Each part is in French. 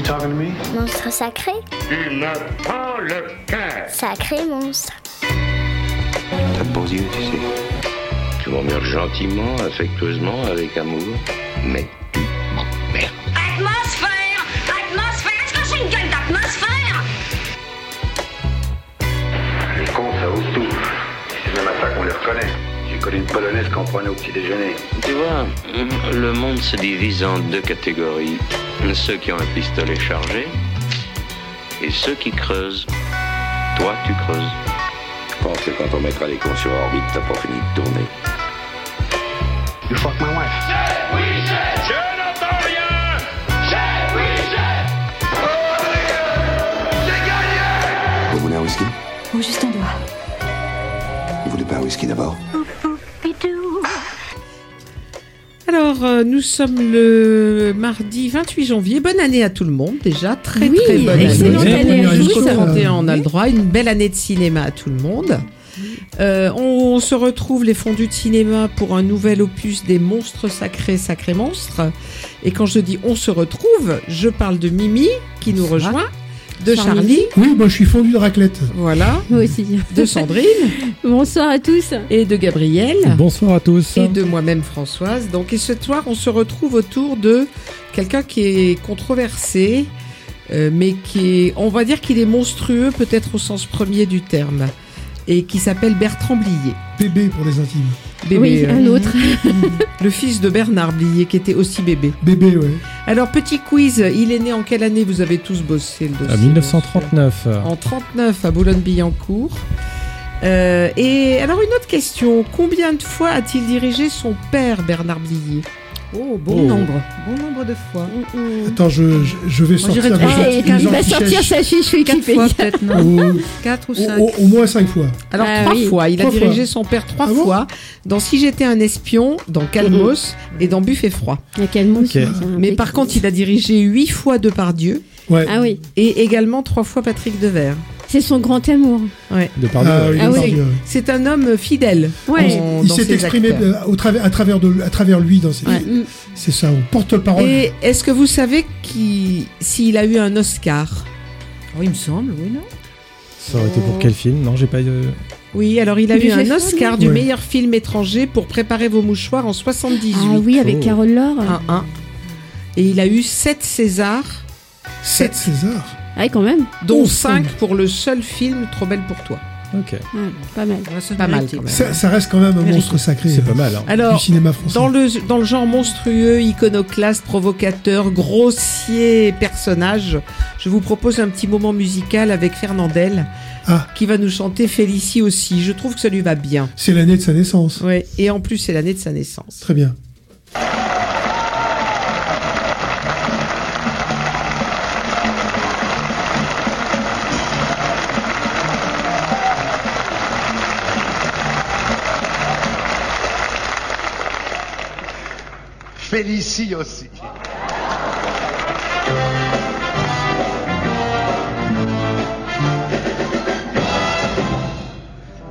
You talking to me? Monstre sacré Tu me prends le cœur. Sacré monstre. T'as de beaux yeux, tu sais. Tu m'emmerdes gentiment, affectueusement, avec amour, mais tu m'emmerdes. Atmosphère Atmosphère Est-ce que c'est une gueule d'atmosphère? Les cons, ça ose tout. C'est même à ça qu'on les reconnaît. J'ai connu une polonaise qu'on prenait au petit déjeuner. Tu vois, le monde se divise en deux catégories. Ceux qui ont un pistolet chargé et ceux qui creusent. Toi, tu creuses. Je pense que quand on mettra les cons sur orbite, t'as pas fini de tourner. You fuck my wife. Vous voulez un whisky? Ou juste un doigt. Vous voulez pas un whisky d'abord? Alors, euh, nous sommes le mardi 28 janvier. Bonne année à tout le monde, déjà. Très, Oui, très bonne excellente année. année à Jusqu'au tous. 31, on a le droit. Une belle année de cinéma à tout le monde. Euh, on se retrouve les fondus de cinéma pour un nouvel opus des monstres sacrés, sacrés monstres. Et quand je dis on se retrouve, je parle de Mimi qui nous rejoint, de Charlie. Charlie, Oui, moi je suis fondu de raclette. voilà, Moi aussi. de Sandrine Bonsoir à tous. et de Gabriel. Bonsoir à tous. et de moi-même Françoise. Donc et ce soir, on se retrouve autour de quelqu'un qui est controversé, euh, mais qui est, on va dire qu'il est monstrueux peut-être au sens premier du terme, et qui s'appelle Bertrand Blier. Bébé pour les intimes. Bébé, oui, euh, un autre. le fils de Bernard Blier, qui était aussi bébé. Bébé, ouais. Alors petit quiz, il est né en quelle année Vous avez tous bossé le dossier. À 1939. En 39 à Boulogne-Billancourt. Euh, et alors une autre question, combien de fois a-t-il dirigé son père Bernard Blier? Oh, bon Oh. nombre. Bon nombre de fois. Attends, je, je, je vais sortir mes il va sortir sa fiche Quatre Wikipédia. fois non Au, Quatre ou au- cinq. au- au moins cinq fois. Alors Ah trois oui. fois, il a dirigé fois. son père trois Ah bon fois dans Si j'étais un espion, dans Calmos et dans Buffet froid. Il y a quel mot Ok. c'est un Mais par contre, il a dirigé huit fois Depardieu Ouais. Ah oui, et également trois fois Patrick Devers. C'est son grand amour. De par Ah, oui, Ah oui. C'est un homme fidèle. Ouais. en- Il dans s'est ses exprimé euh, au travers, à, travers de, à travers lui dans ses Ouais. films. Mm. C'est ça, on porte-parole. Et est-ce que vous savez qui, s'il a eu un Oscar? Oui, il me semble, oui, non? Ça aurait été pour quel film? Non, j'ai pas. euh, Oui, alors il a eu un Oscar du Ouais. meilleur film étranger pour préparer vos mouchoirs en 78. Ah oui, avec Oh. Carole Laure. Un, un. Et il a eu 7 Césars, 7 César. Ah oui, quand même. dont Oh, 5 cinq. pour le seul film Trop belle pour toi. Ok. Ouais, pas mal. Ouais, ça Pas mal mérite. quand même. Ça, ça reste quand même un monstre sacré. C'est pas mal. Hein. Du Alors, cinéma français. dans le, dans le genre monstrueux, iconoclaste, provocateur, grossier personnage, je vous propose un petit moment musical avec Fernandel Ah. qui va nous chanter Félicie aussi. Je trouve que ça lui va bien. C'est l'année de sa naissance. Ouais. Et en plus, c'est l'année de sa naissance. Très bien. Félicie aussi.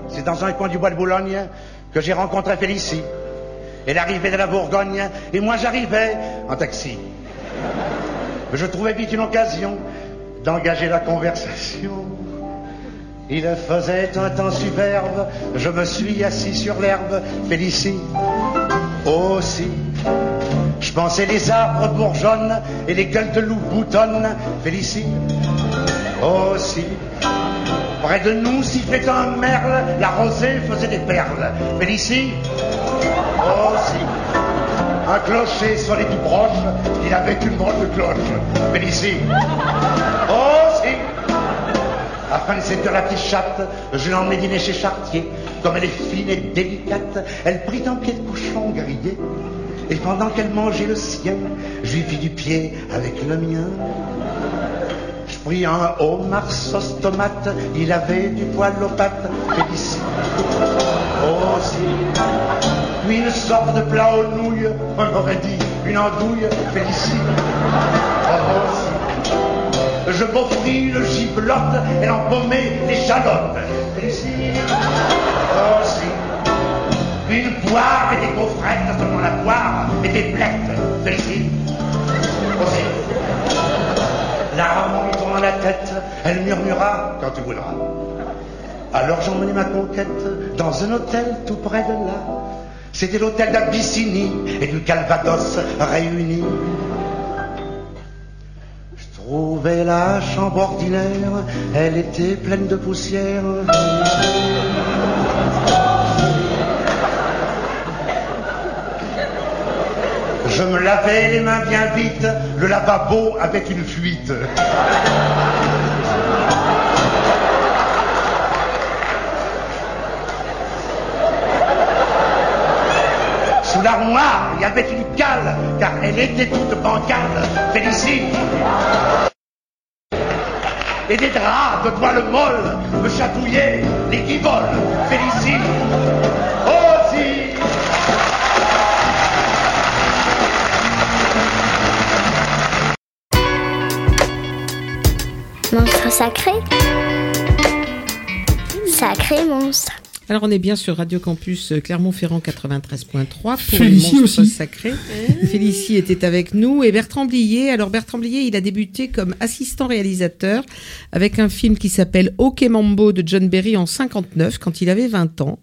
C'est dans un coin du bois de Boulogne que j'ai rencontré Félicie. Elle arrivait de la Bourgogne et moi j'arrivais en taxi. Je trouvais vite une occasion d'engager la conversation. Il faisait un temps superbe, je me suis assis sur l'herbe, Félicie aussi. Je pensais les arbres bourgeonnent et les gueules de loup boutonnent, Félicie aussi. Près de nous sifflait un merle, la rosée faisait des perles. Félicie aussi. Un clocher sonnait tout proche, il avait une drôle de cloche. Félicie aussi. Afin de séduire la petite chatte, je l'emmenai dîner chez Chartier. Comme elle est fine et délicate, elle prit un pied de cochon grillé. Et pendant qu'elle mangeait le sien, je lui fis du pied avec le mien. Je pris un homard sauce tomate, il avait du poil aux pattes, Félicie. Aussi. Puis une sorte de plat aux nouilles, on aurait dit une andouille, Félicie. Aussi. Je m'offris une giblotte, elle empaumait l'échalote, Félicie. Aussi. Puis une poire et des gaufrettes, seulement la poire et des blettes, Félicie. Aussi. retraite, elle murmura quand tu voudras. Alors j'emmenai ma conquête dans un hôtel tout près de là. C'était l'hôtel d'Abyssinie et du Calvados réunis. Je trouvais la chambre ordinaire, elle était pleine de poussière. Je me lavais les mains bien vite, le lavabo avait une fuite. Sous l'armoire, il y avait une cale, car elle était toute bancale. Félicie Et des draps de toile molle me chatouillaient les guiboles. Félicie Monstre sacré. Sacré monstre. Alors on est bien sur Radio Campus euh, Clermont-Ferrand 93.3 pour Félicie les monstres aussi. sacrés. Félicie était avec nous et Bertrand Blier. Alors Bertrand Blier, il a débuté comme assistant réalisateur avec un film qui s'appelle Ok Mambo de John Berry en 59 quand il avait 20 ans.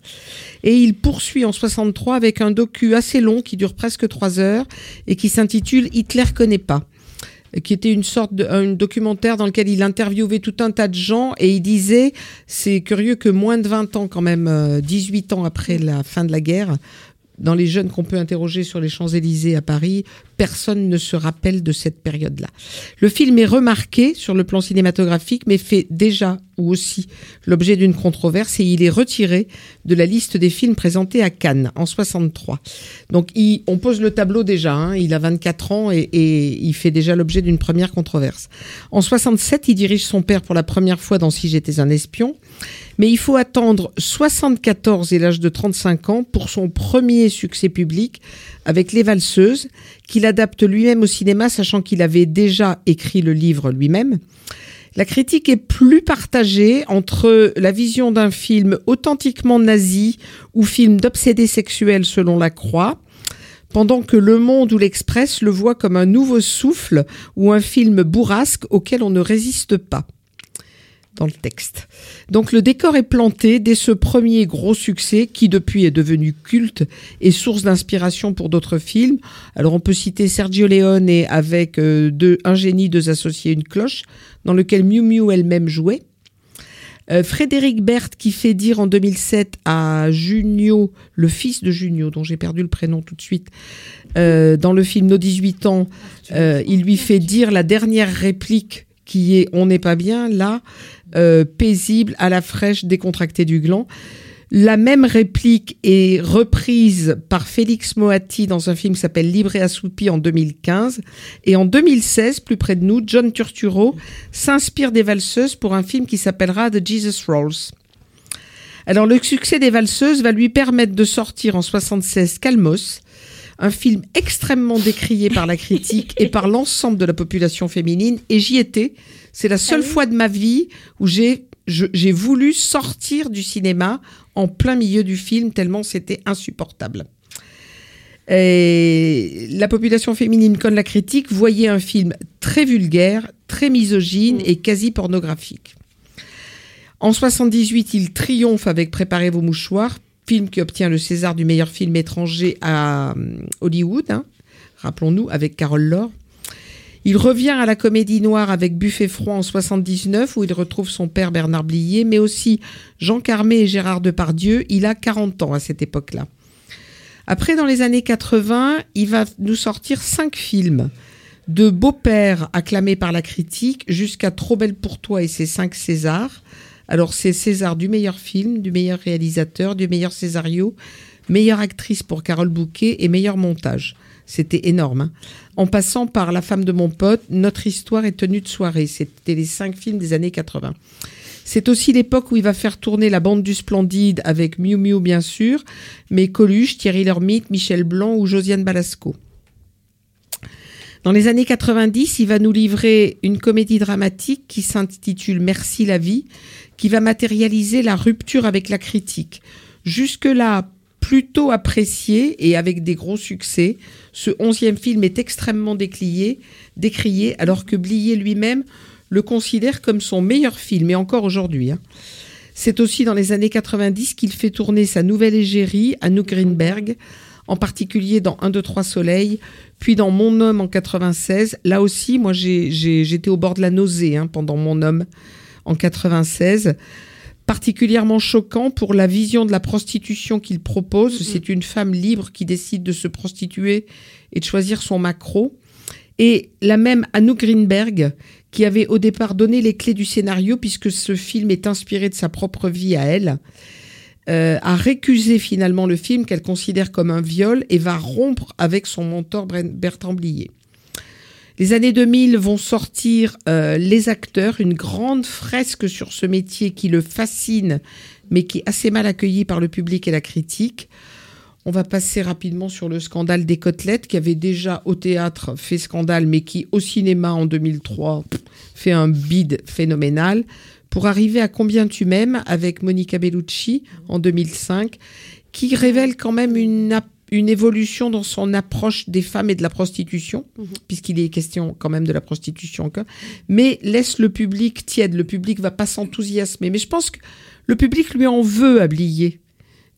Et il poursuit en 63 avec un docu assez long qui dure presque trois heures et qui s'intitule Hitler connaît pas qui était une sorte de un documentaire dans lequel il interviewait tout un tas de gens et il disait, c'est curieux que moins de 20 ans quand même, euh, 18 ans après la fin de la guerre, dans les jeunes qu'on peut interroger sur les Champs-Élysées à Paris, personne ne se rappelle de cette période-là. Le film est remarqué sur le plan cinématographique, mais fait déjà ou aussi l'objet d'une controverse et il est retiré de la liste des films présentés à Cannes en 63. Donc il- on pose le tableau déjà, hein, il a 24 ans et, et il fait déjà l'objet d'une première controverse. En 67, il dirige son père pour la première fois dans Si j'étais un espion. Mais il faut attendre 74 et l'âge de 35 ans pour son premier succès public avec Les Valseuses, qu'il adapte lui-même au cinéma, sachant qu'il avait déjà écrit le livre lui-même. La critique est plus partagée entre la vision d'un film authentiquement nazi ou film d'obsédé sexuel selon la Croix, pendant que Le Monde ou l'Express le voit comme un nouveau souffle ou un film bourrasque auquel on ne résiste pas dans le texte. Donc le décor est planté dès ce premier gros succès qui depuis est devenu culte et source d'inspiration pour d'autres films. Alors on peut citer Sergio Leone et avec euh, deux, un génie, deux associés, une cloche, dans lequel Miu Miu elle-même jouait. Euh, Frédéric Berthe qui fait dire en 2007 à Junio, le fils de Junio, dont j'ai perdu le prénom tout de suite, euh, dans le film Nos 18 ans, il lui fait dire la dernière réplique qui est On n'est pas bien, là, euh, paisible, à la fraîche, décontracté du gland. La même réplique est reprise par Félix Moati dans un film qui s'appelle Libre et assoupi en 2015. Et en 2016, plus près de nous, John Turturro s'inspire des valseuses pour un film qui s'appellera The Jesus Rolls. Alors le succès des valseuses va lui permettre de sortir en 76 Calmos, un film extrêmement décrié par la critique et par l'ensemble de la population féminine. Et j'y étais. C'est la seule fois de ma vie où j'ai voulu sortir du cinéma en plein milieu du film tellement c'était insupportable. Et la population féminine comme la critique voyait un film très vulgaire, très misogyne et quasi pornographique. En 78, il triomphe avec Préparez vos mouchoirs, film qui obtient le César du meilleur film étranger à euh, Hollywood, hein, rappelons-nous, avec Carole Laure. Il revient à la comédie noire avec Buffet froid en 79 où il retrouve son père Bernard Blier, mais aussi Jean Carmé et Gérard Depardieu. Il a 40 ans à cette époque-là. Après, dans les années 80, il va nous sortir cinq films. De Beau-père acclamé par la critique jusqu'à Trop belle pour toi et ses cinq Césars. Alors c'est César du meilleur film, du meilleur réalisateur, du meilleur Césario, meilleure actrice pour Carole Bouquet et meilleur montage. C'était énorme. hein. En passant par La femme de mon pote, Notre histoire est tenue de soirée. C'était les cinq films des années 80. C'est aussi l'époque où il va faire tourner la bande du Splendide avec Miu Miu bien sûr, mais Coluche, Thierry Lhermitte, Michel Blanc ou Josiane Balasco. Dans les années 90, il va nous livrer une comédie dramatique qui s'intitule Merci la vie, qui va matérialiser la rupture avec la critique. Jusque-là, plutôt apprécié et avec des gros succès, ce onzième film est extrêmement décrié, décrié alors que Blier lui-même le considère comme son meilleur film, et encore aujourd'hui. hein. C'est aussi dans les années 90 qu'il fait tourner sa nouvelle égérie, Anouk Greenberg, en particulier dans 1, 2, 3 Soleil, puis dans Mon homme en 96. Là aussi, moi, j'étais au bord de la nausée hein, pendant Mon homme en 96. Particulièrement choquant pour la vision de la prostitution qu'il propose. C'est une femme libre qui décide de se prostituer et de choisir son macro. Et la même Anouk Greenberg, qui avait au départ donné les clés du scénario, puisque ce film est inspiré de sa propre vie à elle, euh, a récusé finalement le film qu'elle considère comme un viol et va rompre avec son mentor Bertrand Blier. Les années 2000 vont sortir euh, Les acteurs, une grande fresque sur ce métier qui le fascine, mais qui est assez mal accueilli par le public et la critique. On va passer rapidement sur le scandale des côtelettes, qui avait déjà au théâtre fait scandale, mais qui au cinéma en 2003 pff, fait un bide phénoménal, pour arriver à Combien tu m'aimes avec Monica Bellucci en 2005, qui révèle quand même une, une évolution dans son approche des femmes et de la prostitution, puisqu'il est question quand même de la prostitution encore, mais laisse le public tiède. Le public va pas s'enthousiasmer. Mais je pense que le public lui en veut à Blier.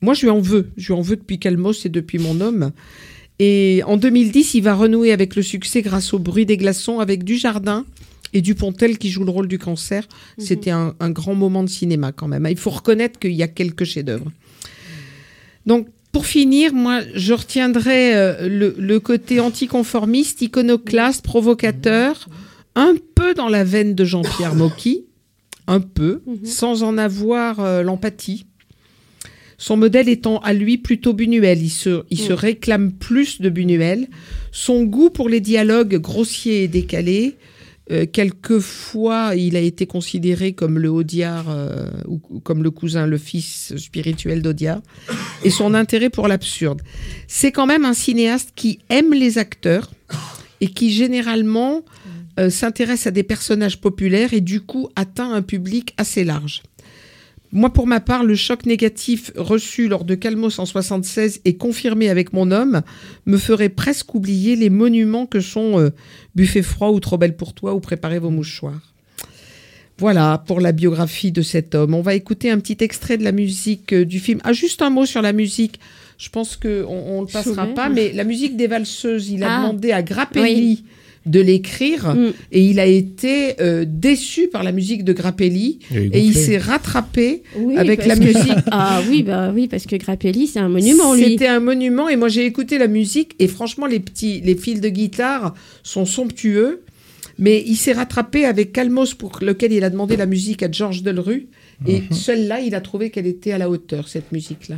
Moi, je lui en veux. Je lui en veux depuis Calmos et depuis mon homme. Et en 2010, il va renouer avec le succès grâce au bruit des glaçons avec Dujardin et Dupontel qui joue le rôle du cancer. C'était un, un grand moment de cinéma quand même. Il faut reconnaître qu'il y a quelques chefs-d'œuvre. Donc, pour finir, moi, je retiendrai euh, le, le côté anticonformiste, iconoclaste, provocateur, un peu dans la veine de Jean-Pierre Mocky, un peu, sans en avoir euh, l'empathie. Son modèle étant à lui plutôt Buñuel. Il se, il se réclame plus de Buñuel. Son goût pour les dialogues grossiers et décalés. Euh, quelquefois, il a été considéré comme le euh, ou, ou comme le cousin, le fils spirituel d'Audiard. Et son intérêt pour l'absurde. C'est quand même un cinéaste qui aime les acteurs et qui généralement euh, s'intéresse à des personnages populaires et du coup atteint un public assez large. Moi, pour ma part, le choc négatif reçu lors de Calmos en 76 et confirmé avec mon homme me ferait presque oublier les monuments que sont euh, Buffet froid ou Trop belle pour toi ou Préparez vos mouchoirs. Voilà pour la biographie de cet homme. On va écouter un petit extrait de la musique euh, du film. Ah, juste un mot sur la musique. Je pense qu'on on le passera pas, mais la musique des valseuses, il a Ah. demandé à Grappelli de l'écrire Mm. et il a été euh, déçu par la musique de Grappelli et il s'est rattrapé Oui, avec la que- musique. Ah oui, bah oui, parce que Grappelli, c'est un monument, lui. C'était un monument et moi j'ai écouté la musique et franchement les petits les fils de guitare sont somptueux. Mais il s'est rattrapé avec Calmos pour lequel il a demandé la musique à Georges Delru et celle-là il a trouvé qu'elle était à la hauteur cette musique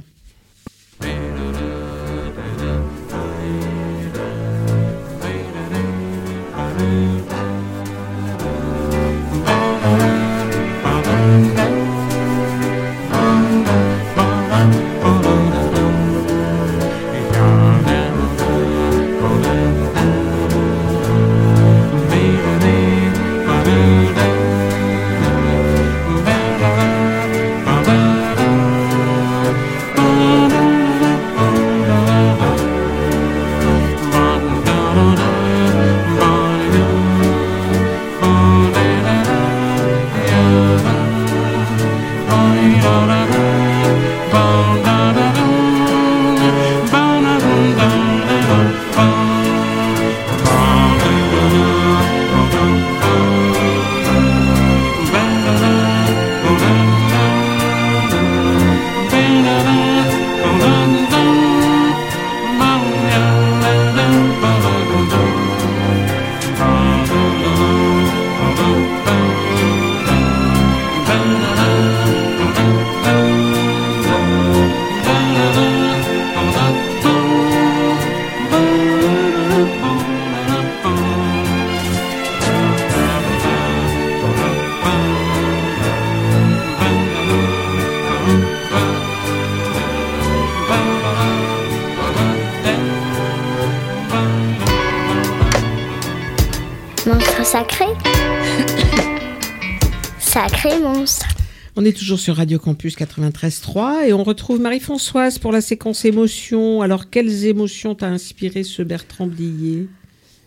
On est toujours sur Radio Campus 93.3 et on retrouve Marie-Françoise pour la séquence émotions. Alors quelles émotions t'a inspiré ce Bertrand Blier?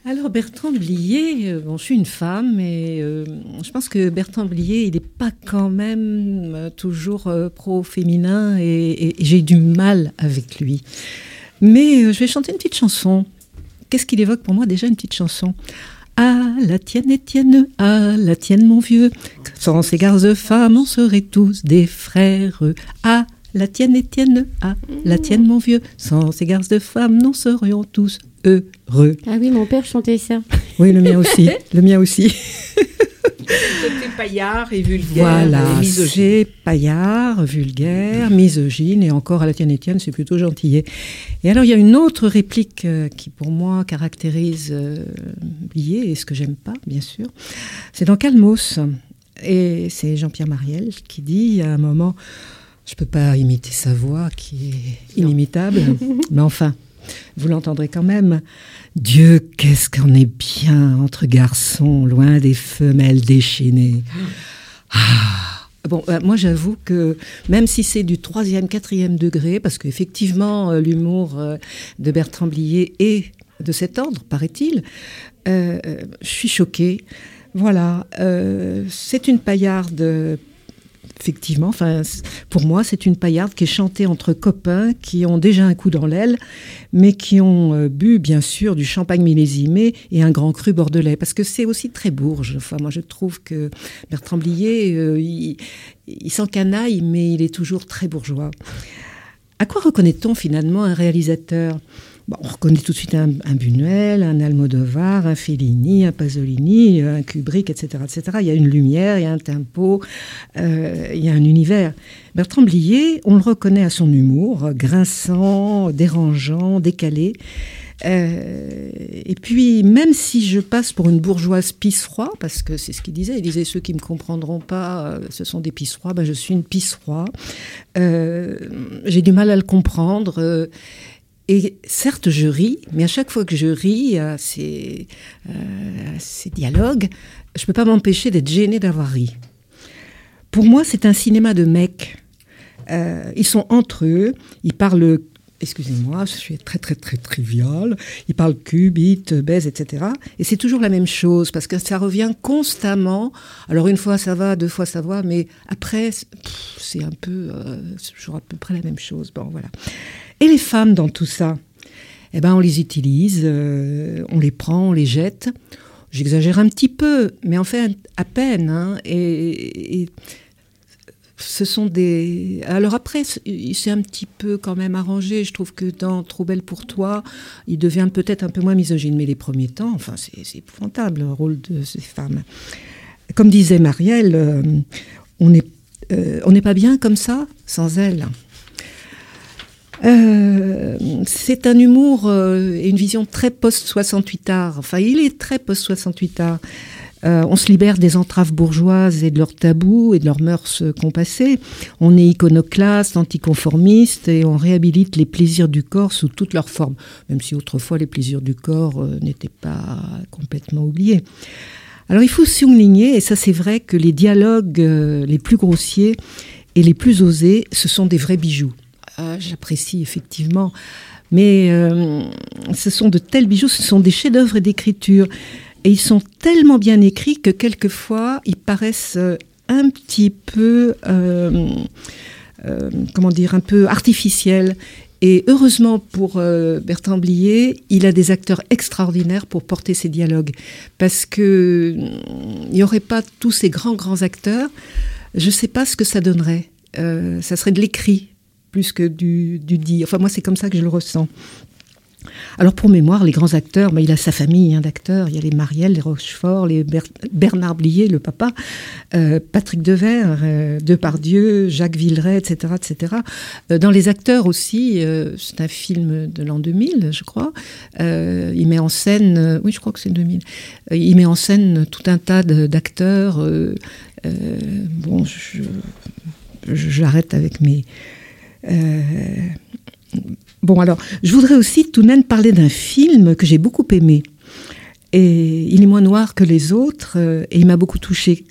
Alors Bertrand Blier, euh, bon, je suis une femme et euh, je pense que Bertrand Blier, il n'est pas quand même euh, toujours pro-féminin et, j'ai du mal avec lui. Mais je vais chanter une petite chanson. Qu'est-ce qu'il évoque pour moi? Déjà une petite chanson Ah, la tienne, Étienne, ah, la tienne, mon vieux. Sans ces garces femmes, on serait tous des frères. Ah, la tienne, Étienne, ah, la tienne, mon vieux. Sans ces garces de femmes, nous serions tous heureux. Ah oui, mon père chantait ça. Oui, le mien aussi. le mien aussi. Côté paillard et vulgaire. Voilà, c'est paillard, vulgaire, misogyne, et encore à la tienne Étienne, c'est plutôt gentillet. Et alors, il y a une autre réplique euh, qui, pour moi, caractérise euh, Blier, et ce que j'aime pas, bien sûr. C'est dans Calmos. Et c'est Jean-Pierre Mariel qui dit à un moment, je peux pas imiter sa voix qui est inimitable, mais enfin, vous l'entendrez quand même. Dieu, qu'est-ce qu'on est bien entre garçons, loin des femelles déchaînées. Ah. Bon, euh, moi j'avoue que même si c'est du troisième, quatrième degré, parce qu'effectivement euh, l'humour euh, de Bertrand Blier est de cet ordre, paraît-il, je suis choquée. Voilà, c'est une paillarde effectivement, enfin, pour moi, c'est une paillarde qui est chantée entre copains qui ont déjà un coup dans l'aile, mais qui ont euh, bu, bien sûr, du champagne millésimé et un grand cru bordelais. Parce que c'est aussi très bourge. Enfin, moi, je trouve que Bertrand Blier, euh, il, il s'encanaille, mais il est toujours très bourgeois. À quoi reconnaît-on finalement un réalisateur? Bon, on reconnaît tout de suite un, un Buñuel, un Almodovar, un Fellini, un Pasolini, un Kubrick, etc., etc. Il y a une lumière, il y a un tempo, euh, il y a un univers. Bertrand Blier, on le reconnaît à son humour, grinçant, dérangeant, décalé. Euh, et puis, même si je passe pour une bourgeoise pisse-froid, parce que c'est ce qu'il disait, il disait ceux qui ne me comprendront pas, euh, ce sont des pisse-froids, ben, je suis une pisse-froid. Euh, J'ai du mal à le comprendre. Euh, et certes, je ris, mais à chaque fois que je ris à ces, euh, à ces dialogues, je ne peux pas m'empêcher d'être gênée d'avoir ri. Pour moi, c'est un cinéma de mecs. Euh, ils sont entre eux, ils parlent, excusez-moi, je suis très très très trivial, ils parlent bite, baise, etc. Et c'est toujours la même chose, parce que ça revient constamment. Alors une fois ça va, deux fois ça va, mais après, c'est- un peu, euh, toujours à peu près la même chose. Bon, voilà. Et les femmes dans tout ça? Eh ben, on les utilise, euh, on les prend, on les jette. J'exagère un petit peu, mais en fait à peine. hein. et, ce sont des. Alors après, il s'est un petit peu quand même arrangé. Je trouve que dans Trop belle pour toi, il devient peut-être un peu moins misogyne. Mais les premiers temps, enfin, c'est épouvantable le rôle de ces femmes. Comme disait Marielle, euh, on n'est euh, pas bien comme ça sans elles. Euh, c'est un humour euh, et une vision très post-68 art. Enfin, il est très post-68 art. Euh, on se libère des entraves bourgeoises et de leurs tabous et de leurs mœurs compassées. On est iconoclaste, anticonformiste et on réhabilite les plaisirs du corps sous toutes leurs formes, même si autrefois les plaisirs du corps n'étaient pas complètement oubliés. Alors il faut souligner, et ça c'est vrai, que les dialogues les plus grossiers et les plus osés, ce sont des vrais bijoux. Ah, J'apprécie effectivement, mais euh, ce sont de tels bijoux, ce sont des chefs-d'œuvre d'écriture. Et ils sont tellement bien écrits que quelquefois, ils paraissent euh, un petit peu, euh, euh, comment dire, un peu artificiels. Et heureusement pour euh, Bertrand Blier, il a des acteurs extraordinaires pour porter ses dialogues. Parce que mm, n'y aurait pas tous ces grands, grands acteurs, je ne sais pas ce que ça donnerait. Euh, ça serait de l'écrit plus que du, du dit. Enfin, moi, c'est comme ça que je le ressens. Alors pour mémoire, les grands acteurs, bah, il a sa famille hein, d'acteurs. Il y a les Marielle, les Rochefort, les Ber- Bernard Blier, le papa, euh, Patrick Devers, euh, Depardieu, Jacques Villeray, etc., etc. Euh, dans les acteurs aussi, c'est un film de l'an 2000, je crois. Il met en scène, oui, je crois que c'est 2000. Euh, il met en scène tout un tas d'acteurs. bon, j'arrête avec mes. Euh, Bon, alors, je voudrais aussi tout de même parler d'un film que j'ai beaucoup aimé. Et il est moins noir que les autres, euh, et il m'a beaucoup touché.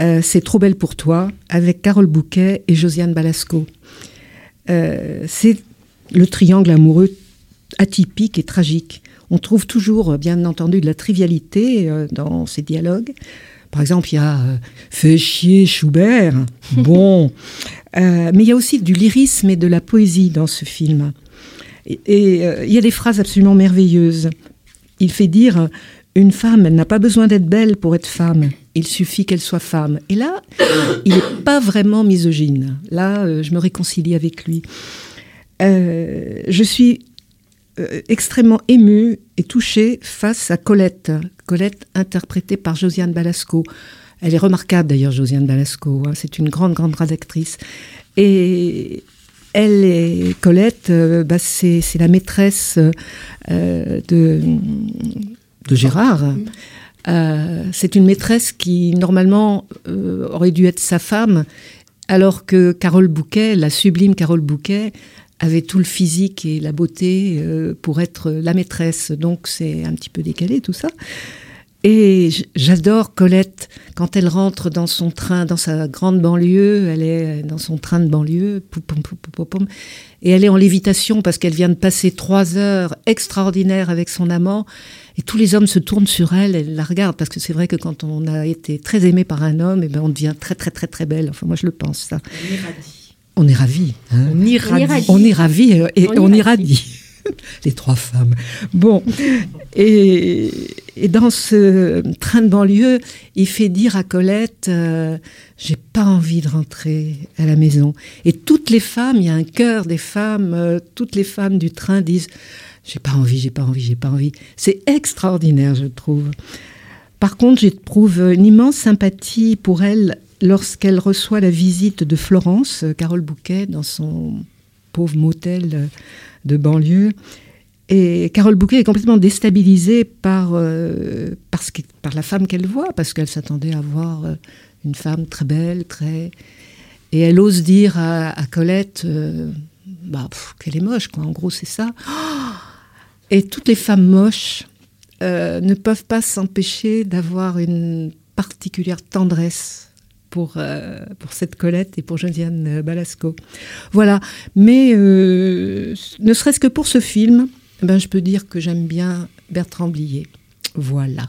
Euh, c'est Trop belle pour toi, avec Carole Bouquet et Josiane Balasco. C'est le triangle amoureux atypique et tragique. On trouve toujours, bien entendu, de la trivialité dans ces dialogues. Par exemple, il y a euh, Fais chier Schubert. Bon. Euh, mais il y a aussi du lyrisme et de la poésie dans ce film. Et, et, euh, il y a des phrases absolument merveilleuses. Il fait dire euh, Une femme, elle n'a pas besoin d'être belle pour être femme. Il suffit qu'elle soit femme. Et là, il n'est pas vraiment misogyne. Là, je me réconcilie avec lui. Je suis euh, extrêmement émue et touchée face à Colette. Colette interprétée par Josiane Balasco. Elle est remarquable d'ailleurs, Josiane Balasco. hein. C'est une grande, grande actrice. Et elle et Colette, euh, bah, c'est c'est la maîtresse euh, de, Gérard. C'est une maîtresse qui, normalement, aurait dû être sa femme, alors que Carole Bouquet, la sublime Carole Bouquet, avait tout le physique et la beauté euh, pour être la maîtresse. Donc c'est un petit peu décalé tout ça. Et j'adore Colette quand elle rentre dans son train, dans sa grande banlieue, elle est dans son train de banlieue, et elle est en lévitation parce qu'elle vient de passer trois heures extraordinaires avec son amant, et tous les hommes se tournent sur elle, elle la regarde, parce que c'est vrai que quand on a été très aimé par un homme, eh ben on devient très très très très belle. Enfin moi je le pense ça. On est ravis. hein. On irradie. On est ravis euh, et On on, irradie. irradie. Les trois femmes. Bon. Et, et dans ce train de banlieue, il fait dire à Colette euh, J'ai pas envie de rentrer à la maison. Et toutes les femmes, il y a un chœur des femmes, euh, toutes les femmes du train disent J'ai pas envie, j'ai pas envie, j'ai pas envie. C'est extraordinaire, je trouve. Par contre, j'éprouve une immense sympathie pour elle lorsqu'elle reçoit la visite de Florence, euh, Carole Bouquet, dans son pauvre motel euh, de banlieue. Et Carole Bouquet est complètement déstabilisée par, euh, par la femme qu'elle voit, parce qu'elle s'attendait à voir une femme très belle, très... Et elle ose dire à, Colette bah, qu'elle est moche, quoi. En gros, c'est ça. Et toutes les femmes moches ne peuvent pas s'empêcher d'avoir une particulière tendresse pour, euh, pour cette Colette et pour Josiane Balasco. Voilà. Mais euh, ne serait-ce que pour ce film, ben, je peux dire que j'aime bien Bertrand Blier. Voilà.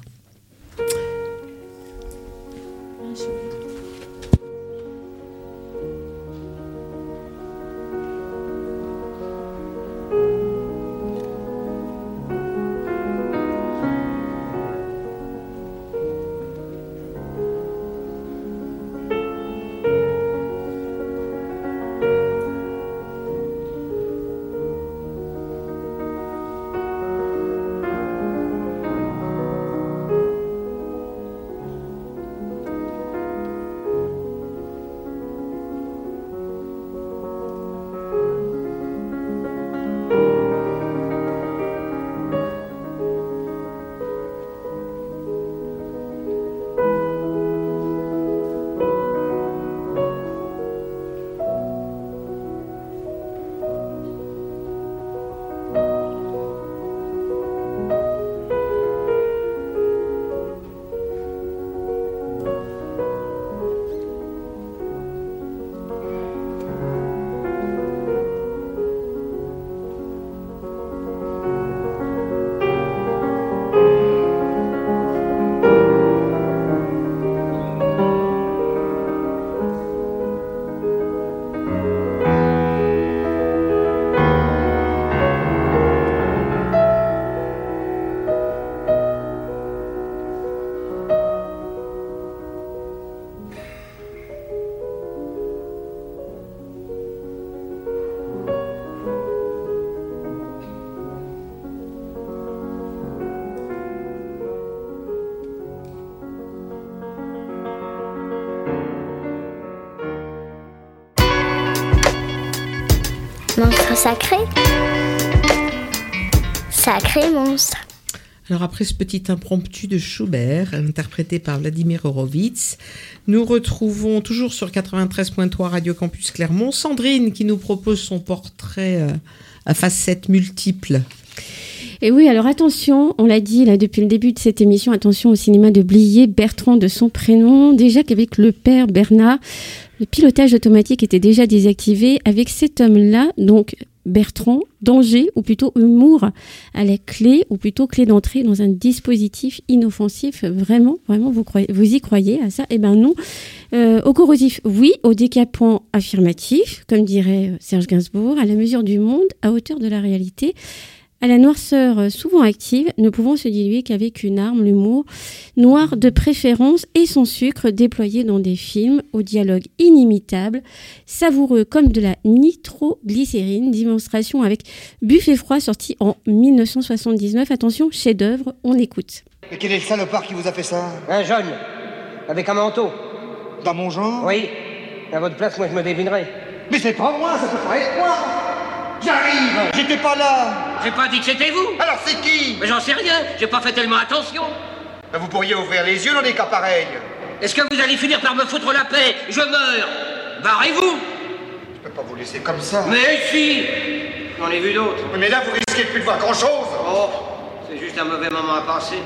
Sacré monstre. Alors après ce petit impromptu de Schubert, interprété par Vladimir Horowitz, nous retrouvons toujours sur 93.3 Radio Campus Clermont Sandrine qui nous propose son portrait euh, à facettes multiples. Et oui, alors attention, on l'a dit là depuis le début de cette émission, attention au cinéma de Blier, Bertrand de son prénom. Déjà qu'avec le père Bernard, le pilotage automatique était déjà désactivé. Avec cet homme-là, donc Bertrand, danger ou plutôt humour à la clé ou plutôt clé d'entrée dans un dispositif inoffensif Vraiment, vraiment, vous, croyez, vous y croyez à ça? Eh ben non. Euh, au corrosif, oui. Au décapant, affirmatif, comme dirait euh, Serge Gainsbourg, à la mesure du monde, à hauteur de la réalité. À la noirceur euh, souvent active, ne pouvant se diluer qu'avec une arme, l'humour, noir de préférence et son sucre déployé dans des films au dialogue inimitable, savoureux comme de la nitroglycérine, démonstration avec Buffet froid sorti en 1979. Attention, chef-d'œuvre, on écoute. Mais quel est le salopard qui vous a fait ça? Un jaune, avec un manteau. Dans mon genre? Oui. À votre place, moi, je me dévinerais. Mais c'est pas moi, ça peut pas être moi J'arrive J'étais pas là J'ai pas dit que c'était vous Alors c'est qui? Mais j'en sais rien, j'ai pas fait tellement attention. Ben, Vous pourriez ouvrir les yeux dans des cas pareils. Est-ce que vous allez finir par me foutre la paix? Je meurs Barrez-vous Je peux pas vous laisser comme ça. Mais si J'en ai vu d'autres. Mais là, vous risquez de plus de voir grand-chose Oh, c'est juste un mauvais moment à passer.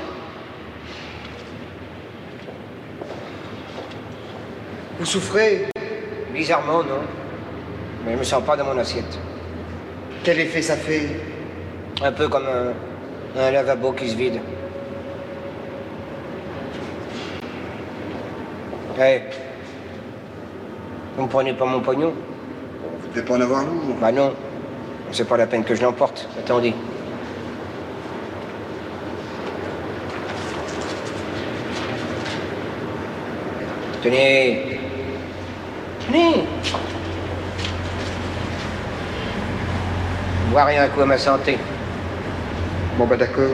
Vous souffrez? Bizarrement, non. Mais je me sens pas dans mon assiette. Quel effet ça fait Un peu comme un, un lavabo qui se vide. Hé Vous me prenez pas mon pognon Vous devez pas en avoir lourd. Bah non. C'est pas la peine que je l'emporte. Attendez. Tenez. Tenez. Boirez un coup à ma santé. Bon bah d'accord.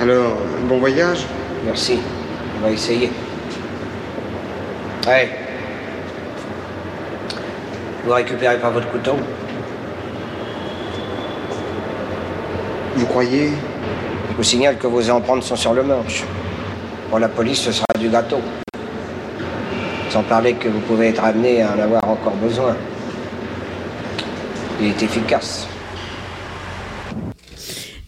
Alors, bon voyage Merci. On va essayer. Ouais. Vous récupérez pas votre couteau? Vous croyez? Je vous signale que vos empreintes sont sur le manche. Pour la police, ce sera du gâteau. Sans parler que vous pouvez être amené à en avoir encore besoin. Il est efficace.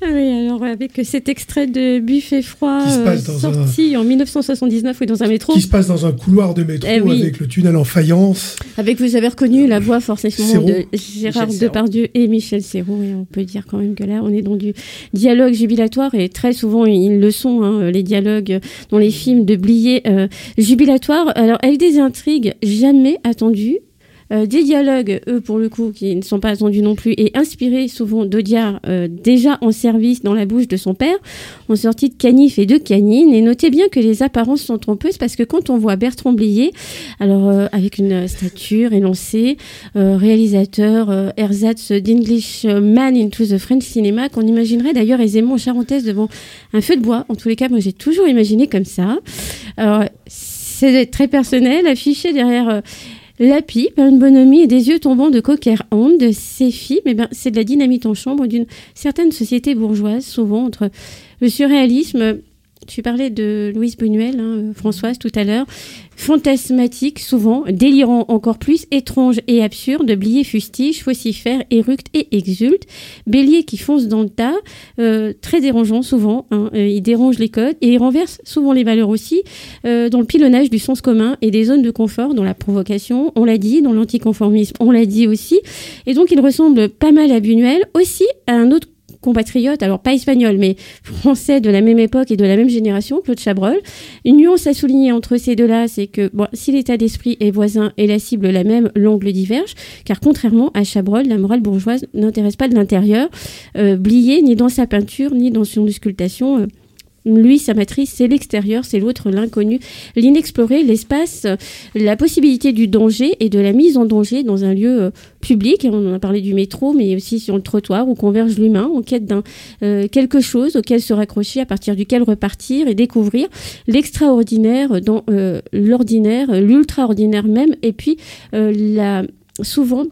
Ah oui, alors avec cet extrait de Buffet froid euh, sorti en 1979 oui, dans un métro. Qui se passe dans un couloir de métro Eh oui. avec le tunnel en faïence. Avec, vous avez reconnu la voix forcément de Gérard Michel. Depardieu et Michel Serrault. Et on peut dire quand même que là, on est dans du dialogue jubilatoire et très souvent, ils le sont, hein, les dialogues dans les films de Blier euh, jubilatoires. Alors, avec des intrigues jamais attendues. Euh, des dialogues, eux, pour le coup, qui ne sont pas attendus non plus, et inspirés souvent d'Audiard, euh, déjà en service dans la bouche de son père, en sortie de canif et de canine. Et notez bien que les apparences sont trompeuses parce que quand on voit Bertrand Blier, alors euh, avec une stature élancée, euh, réalisateur ersatz d'English Man into the French Cinema, qu'on imaginerait d'ailleurs aisément en charentaise devant un feu de bois. En tous les cas, moi j'ai toujours imaginé comme ça. Alors, c'est très personnel, affiché derrière... euh, la pipe, une bonhomie et des yeux tombants de cocker hand de ces films, eh ben, c'est de la dynamite en chambre d'une certaine société bourgeoise, souvent entre le surréalisme. Tu parlais de Louise Buñuel, hein, euh, Françoise, tout à l'heure. Fantasmatique, souvent, délirant encore plus, étrange et absurde, Blier fustige, vocifère, éructe et exulte. Bélier qui fonce dans le tas, euh, très dérangeant souvent, hein, euh, il dérange les codes et il renverse souvent les valeurs aussi, dans le pilonnage du sens commun et des zones de confort, dans la provocation, on l'a dit, dans l'anticonformisme, on l'a dit aussi. Et donc il ressemble pas mal à Buñuel, aussi à un autre compatriote, alors pas espagnol, mais français de la même époque et de la même génération, Claude Chabrol. Une nuance à souligner entre ces deux-là, c'est que bon, si l'état d'esprit est voisin et la cible la même, l'angle diverge, car contrairement à Chabrol, la morale bourgeoise n'intéresse pas de l'intérieur, euh, ni dans sa peinture, ni dans son auscultation. euh, lui, sa matrice, c'est l'extérieur, c'est l'autre, l'inconnu, l'inexploré, l'espace, euh, la possibilité du danger et de la mise en danger dans un lieu euh, public. On en a parlé du métro, mais aussi sur le trottoir où converge l'humain en quête d'un euh, quelque chose auquel se raccrocher, à partir duquel repartir et découvrir l'extraordinaire dans l'ordinaire, l'ultraordinaire même, et puis la souvent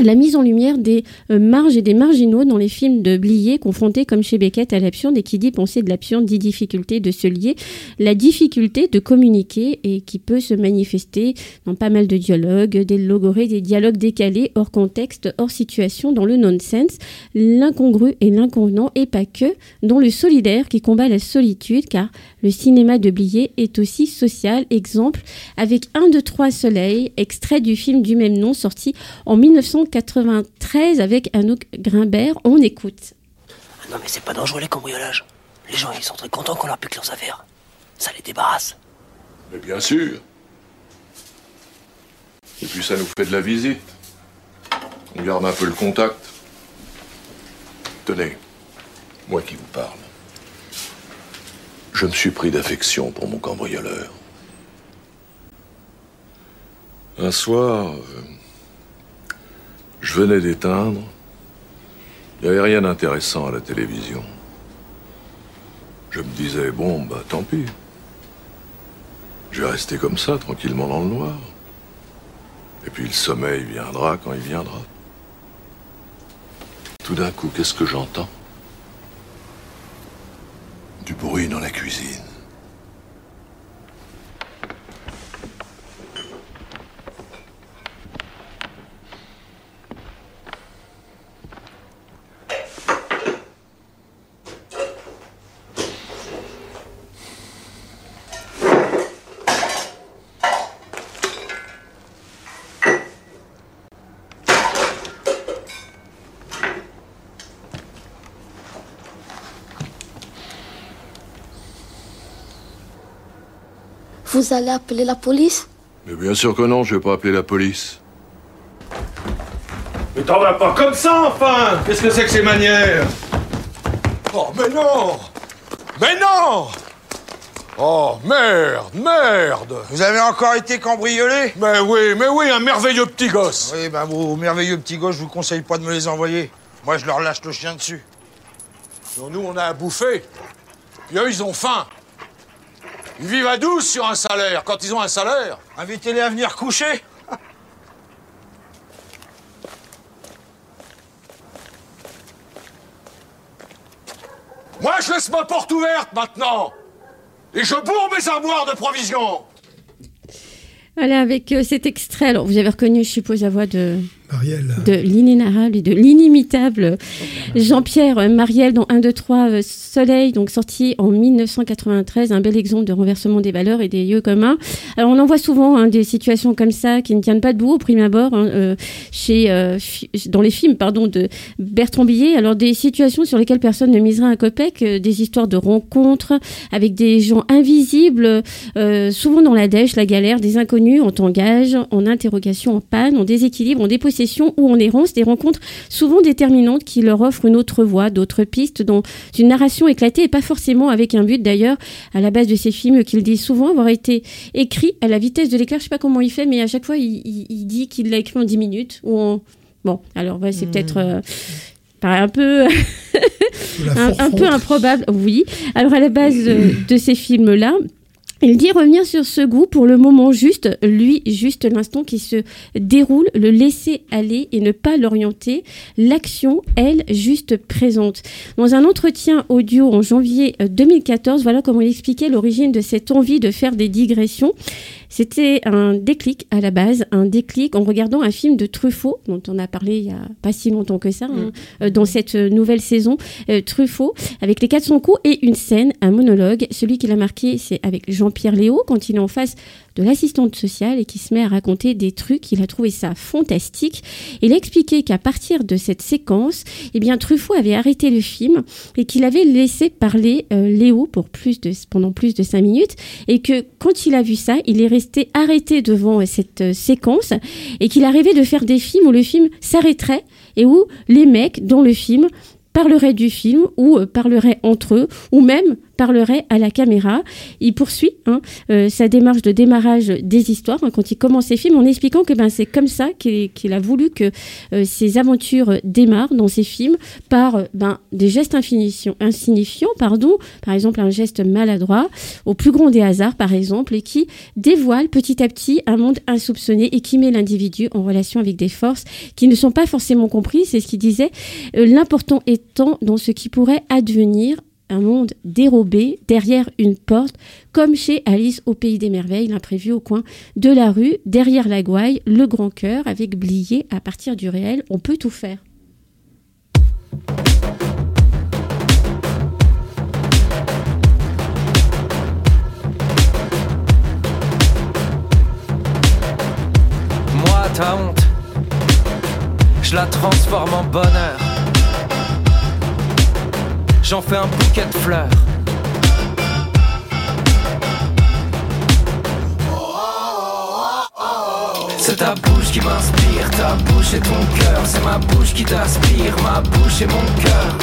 la mise en lumière des euh, marges et des marginaux dans les films de Blier, confrontés comme chez Beckett à l'absurde, et qui dit penser de l'absurde dit difficulté de se lier, la difficulté de communiquer et qui peut se manifester dans pas mal de dialogues, des logorées, des dialogues décalés, hors contexte, hors situation, dans le nonsense, l'incongru et l'inconvenant, et pas que, dans le solidaire qui combat la solitude, car le cinéma de Blier est aussi social, exemple, avec un de trois soleils, extrait du film du même nom sorti en 1900 1993 avec Anouk Grimbert. On écoute. Non, mais c'est pas dangereux les cambriolages. Les gens, ils sont très contents qu'on leur pique leurs affaires. Ça les débarrasse. Mais bien sûr. Et puis ça nous fait de la visite. On garde un peu le contact. Tenez, moi qui vous parle. Je me suis pris d'affection pour mon cambrioleur. Un soir, euh, je venais d'éteindre. Il n'y avait rien d'intéressant à la télévision. Je me disais, bon, bah tant pis. Je vais rester comme ça, tranquillement dans le noir. Et puis le sommeil viendra quand il viendra. Tout d'un coup, qu'est-ce que j'entends? Du bruit dans la cuisine. Vous allez appeler la police? Mais bien sûr que non, je vais pas appeler la police. Mais t'en vas pas comme ça, enfin Qu'est-ce que c'est que ces manières? Oh, mais non Mais non Oh, merde, merde Vous avez encore été cambriolé? Mais oui, mais oui, un merveilleux petit gosse Oui, ben vos merveilleux petits gosses, je vous conseille pas de me les envoyer. Moi, je leur lâche le chien dessus. Donc nous, on a à bouffer. Puis eux, ils ont faim. Ils vivent à 12 sur un salaire, quand ils ont un salaire. Invitez-les à venir coucher. Moi, je laisse ma porte ouverte maintenant. Et je bourre mes armoires de provisions. Voilà, avec euh, cet extrait, alors vous avez reconnu, je suppose, la voix de, De l'inénarrable et de l'inimitable Jean-Pierre Marielle dans 1, 2, 3 euh, Soleil, donc sorti en 1993, un bel exemple de renversement des valeurs et des lieux communs. Alors on en voit souvent hein, des situations comme ça qui ne tiennent pas debout au prime abord hein, euh, chez, euh, dans les films pardon, de Bertrand Billet. Alors des situations sur lesquelles personne ne misera un copec, euh, des histoires de rencontres avec des gens invisibles, souvent dans la dèche, la galère, des inconnus en tangage, en interrogation, en panne, en déséquilibre, en dépossession ou en errance, des rencontres souvent déterminantes qui leur offrent une autre voie, d'autres pistes dans une narration éclatée et pas forcément avec un but d'ailleurs à la base de ces films qu'il dit souvent avoir été écrit à la vitesse de l'éclair. Je sais pas comment il fait, mais à chaque fois il, il- il dit qu'il l'a écrit en 10 minutes ou en... Bon, alors ouais, c'est peut-être... euh, paraît un peu un, un peu improbable, oui. Alors à la base euh, de ces films-là, il dit revenir sur ce goût pour le moment juste, lui juste l'instant qui se déroule, le laisser aller et ne pas l'orienter, l'action, elle, juste présente. Dans un entretien audio en janvier euh, 2014, voilà comment il expliquait l'origine de cette envie de faire des digressions. C'était un déclic à la base, un déclic en regardant un film de Truffaut, dont on a parlé il y a pas si longtemps que ça, hein, euh, dans cette euh, nouvelle saison, euh, Truffaut, avec les 400 coups et une scène, un monologue. Celui qui l'a marqué, c'est avec Jean-Pierre Léo, quand il est en face de l'assistante sociale et qui se met à raconter des trucs. Il a trouvé ça fantastique. Il a expliqué qu'à partir de cette séquence, eh bien, Truffaut avait arrêté le film et qu'il avait laissé parler euh, Léo pour plus de, pendant plus de cinq minutes et que quand il a vu ça, il est resté arrêté devant euh, cette euh, séquence et qu'il a rêvé de faire des films où le film s'arrêterait et où les mecs dans le film parleraient du film ou parleraient entre eux ou même parlerait à la caméra. Il poursuit hein, euh, sa démarche de démarrage des histoires hein, quand il commence ses films en expliquant que ben, c'est comme ça qu'il a voulu que euh, ses aventures démarrent dans ses films par euh, ben, des gestes insignifiants, pardon, par exemple un geste maladroit, au plus grand des hasards par exemple, et qui dévoile petit à petit un monde insoupçonné et qui met l'individu en relation avec des forces qui ne sont pas forcément comprises, c'est ce qu'il disait, l'important étant dans ce qui pourrait advenir un monde dérobé derrière une porte, comme chez Alice au Pays des Merveilles, l'imprévu au coin de la rue, derrière la gouaille, le grand cœur, avec Blié, à partir du réel, on peut tout faire. Moi, ta honte, je la transforme en bonheur. J'en fais un bouquet de fleurs. C'est ta bouche qui m'inspire, ta bouche et ton cœur. C'est ma bouche qui t'aspire, ma bouche et mon cœur.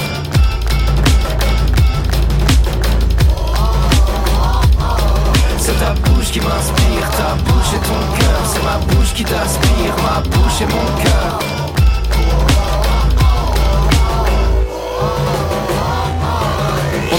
C'est ta bouche qui m'inspire, ta bouche et ton cœur. C'est ma bouche qui t'aspire, ma bouche et mon cœur.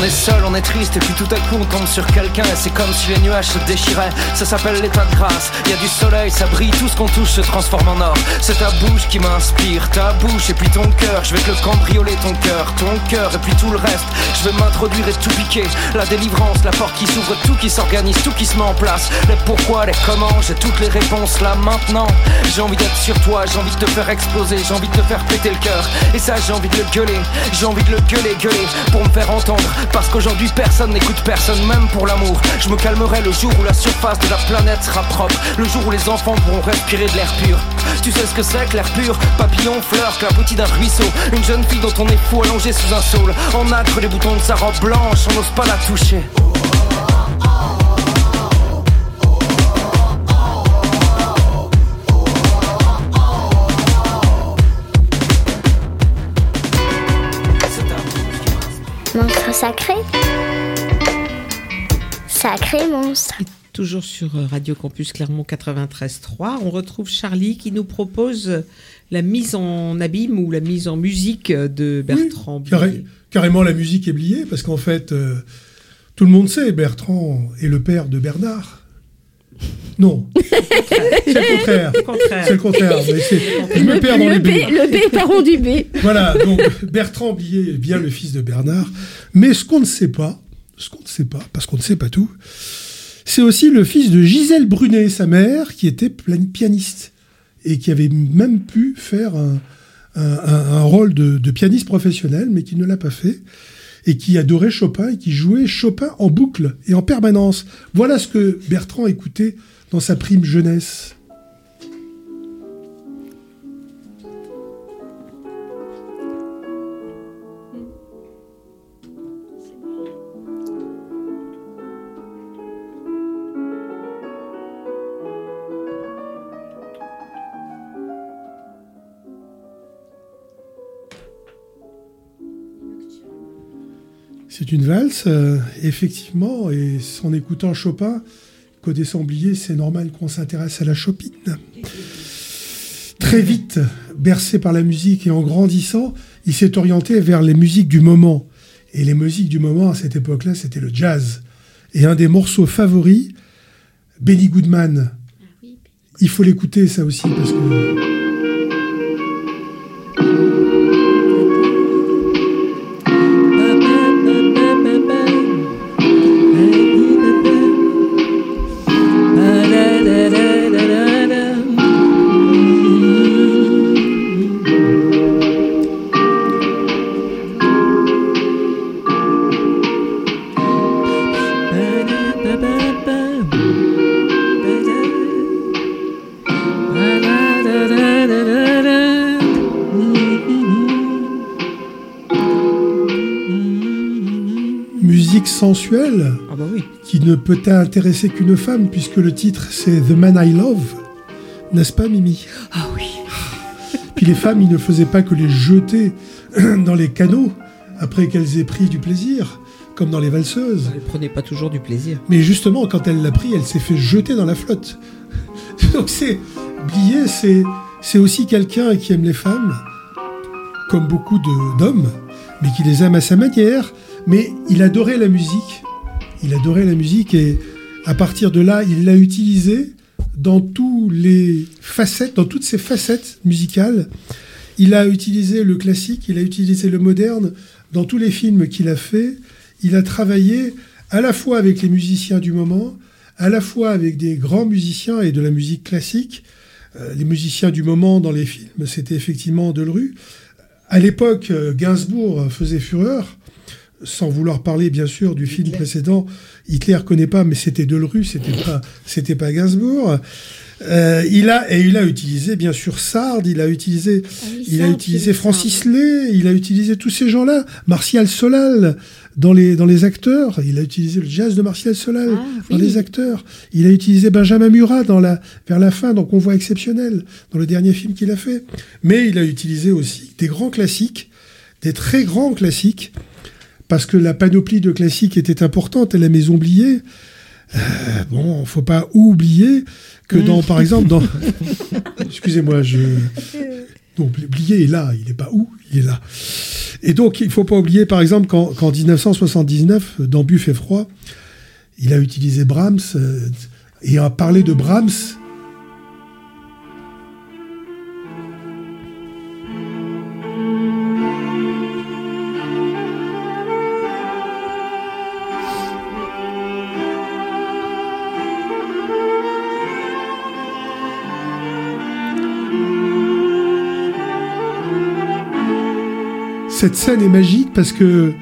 On est seul, on est triste et puis tout à coup on tombe sur quelqu'un et c'est comme si les nuages se déchiraient. Ça s'appelle l'état de grâce. Y a du soleil, ça brille, tout ce qu'on touche se transforme en or. C'est ta bouche qui m'inspire, ta bouche et puis ton cœur. Je vais te le cambrioler ton cœur, ton cœur et puis tout le reste. Je vais m'introduire et tout piquer. La délivrance, la porte qui s'ouvre, tout qui s'organise, tout qui se met en place. Les pourquoi, les comment, j'ai toutes les réponses là maintenant. J'ai envie d'être sur toi, j'ai envie de te faire exploser, j'ai envie de te faire péter le cœur. Et ça, j'ai envie de le gueuler, j'ai envie de le gueuler, gueuler pour me faire entendre. Parce qu'aujourd'hui personne n'écoute personne, même pour l'amour. Je me calmerai le jour où la surface de la planète sera propre. Le jour où les enfants pourront respirer de l'air pur. Tu sais ce que c'est que l'air pur? Papillon, fleur, clapotis d'un ruisseau. Une jeune fille dont on est fou allongée sous un saule. En acre les boutons de sa robe blanche, on n'ose pas la toucher. Monstre sacré Sacré monstre. Toujours sur euh, Radio Campus Clermont 93.3, on retrouve Charlie qui nous propose la mise en abîme ou la mise en musique de Bertrand. Carré- carrément, la musique est bliée, parce qu'en fait, euh, tout le monde sait, Bertrand est le père de Bernard. Non, c'est le contraire. C'est le contraire. mais c'est- je me perds dans le les B, B. le B, du B. Voilà, donc Bertrand Blier est bien le fils de Bernard. Mais ce qu'on ne sait pas, ce qu'on ne sait pas, parce qu'on ne sait pas tout, c'est aussi le fils de Gisèle Brunet, sa mère, qui était pianiste et qui avait même pu faire un, un- un- un rôle de, de pianiste professionnel, mais qui ne l'a pas fait, et qui adorait Chopin et qui jouait Chopin en boucle et en permanence. Voilà ce que Bertrand écoutait dans sa prime jeunesse. C'est une valse, euh, effectivement, et en écoutant Chopin, connaissant Blier, c'est normal qu'on s'intéresse à la Chopine. Très vite, bercé par la musique et en grandissant, il s'est orienté vers les musiques du moment. Et les musiques du moment à cette époque-là, c'était le jazz. Et un des morceaux favoris, Benny Goodman. Il faut l'écouter, ça aussi, parce que. Sensuelle Ah bah oui. qui ne peut intéresser qu'une femme puisque le titre c'est The Man I Love, n'est-ce pas Mimi? Ah oui. Puis les femmes, ils ne faisaient pas que les jeter dans les canaux après qu'elles aient pris du plaisir, comme dans les valseuses. Elle prenait pas toujours du plaisir. Mais justement, quand elle l'a pris, elle s'est fait jeter dans la flotte. Donc c'est Blier, c'est c'est aussi quelqu'un qui aime les femmes, comme beaucoup d'hommes, mais qui les aime à sa manière. Mais il adorait la musique. Il adorait la musique et à partir de là, il l'a utilisée dans toutes ses facettes musicales. Il a utilisé le classique, il a utilisé le moderne dans tous les films qu'il a fait. Il a travaillé à la fois avec les musiciens du moment, à la fois avec des grands musiciens et de la musique classique. Euh, les musiciens du moment dans les films, c'était effectivement Delru. À l'époque, euh, Gainsbourg faisait fureur. Sans vouloir parler bien sûr du film précédent, Hitler connaît pas, mais c'était Delru, c'était pas, c'était pas Gainsbourg. Euh, il a et il a utilisé bien sûr Sard, il a utilisé, il a utilisé Francis Lay, il a utilisé tous ces gens-là, Martial Solal dans les dans les acteurs, il a utilisé le jazz de Martial Solal dans oui. les acteurs, il a utilisé Benjamin Murat dans la vers la fin dans Convoi exceptionnel dans le dernier film qu'il a fait, mais il a utilisé aussi des grands classiques, des très grands classiques parce que la panoplie de classiques était importante à la Maison Blier. Euh, bon, faut pas oublier que dans, par exemple, dans, excusez-moi, je, donc Blier est là, il n'est pas où, il est là. Et donc, il faut pas oublier, par exemple, qu'en qu'en 1979, dans Buffet froid, il a utilisé Brahms euh, et a parlé de Brahms. Cette scène est magique parce que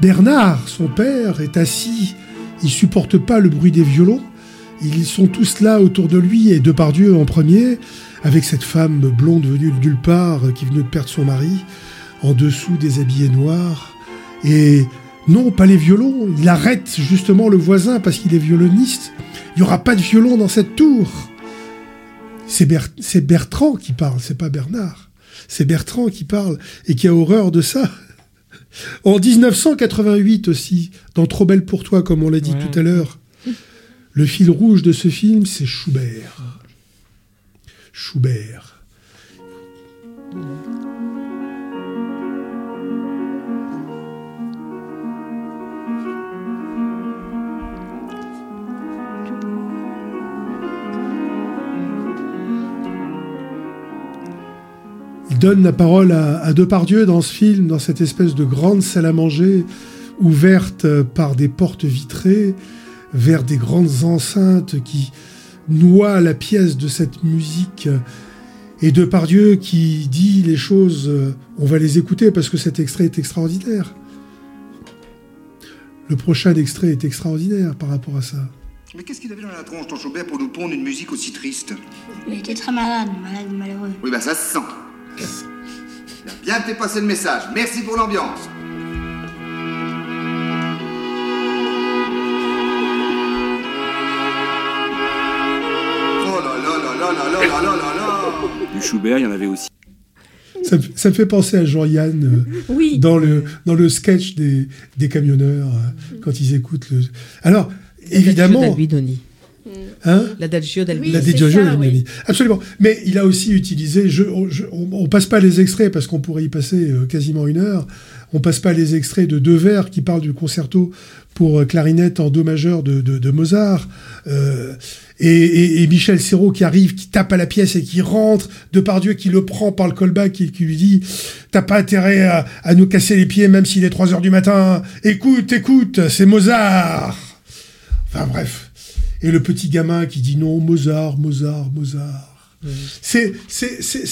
Bernard, son père, est assis. Il supporte pas le bruit des violons. Ils sont tous là autour de lui et Depardieu en premier, avec cette femme blonde venue de nulle part qui venait de perdre son mari, en dessous des habillés noirs. Et non, pas les violons. Il arrête justement le voisin parce qu'il est violoniste. Il n'y aura pas de violon dans cette tour. C'est Ber- c'est Bertrand qui parle, c'est pas Bernard. C'est Bertrand qui parle et qui a horreur de ça. En 1988 aussi, dans Trop belle pour toi, comme on l'a dit tout à l'heure, le fil rouge de ce film, c'est Schubert. Schubert. Il donne la parole à, à Depardieu dans ce film, dans cette espèce de grande salle à manger ouverte euh, par des portes vitrées vers des grandes enceintes qui noient la pièce de cette musique. Et Depardieu qui dit les choses, euh, on va les écouter parce que cet extrait est extraordinaire. Le prochain extrait est extraordinaire par rapport à ça. Mais qu'est-ce qu'il avait dans la tronche, ton Chaubert, pour nous pondre une musique aussi triste? Il était très malade, malade, malheureux. Oui, bah ça se sent. Il a bien fait passer le message. Merci pour l'ambiance. Du Schubert, il y en avait aussi. Ça, ça fait penser à Jean-Yann euh, oui. dans, le, dans le sketch des, des camionneurs, euh, quand ils écoutent le... Alors, évidemment... Hein L'adagio d'Albinoni. La Diogène, Albinoni. Absolument. Mais il a aussi utilisé. Je, on, je- on- on passe pas les extraits parce qu'on pourrait y passer euh, quasiment une heure. On passe pas les extraits de deux vers qui parlent du concerto pour euh, clarinette en do majeur de, de- de Mozart. Euh, et, et- et Michel Serrault qui arrive, qui tape à la pièce et qui rentre. Depardieu qui le prend par le callback, qui, qui lui dit T'as pas intérêt à, à nous casser les pieds même s'il est 3 heures du matin. Écoute, écoute, c'est Mozart. Enfin bref. Et le petit gamin qui dit non, Mozart, Mozart, Mozart. C'est,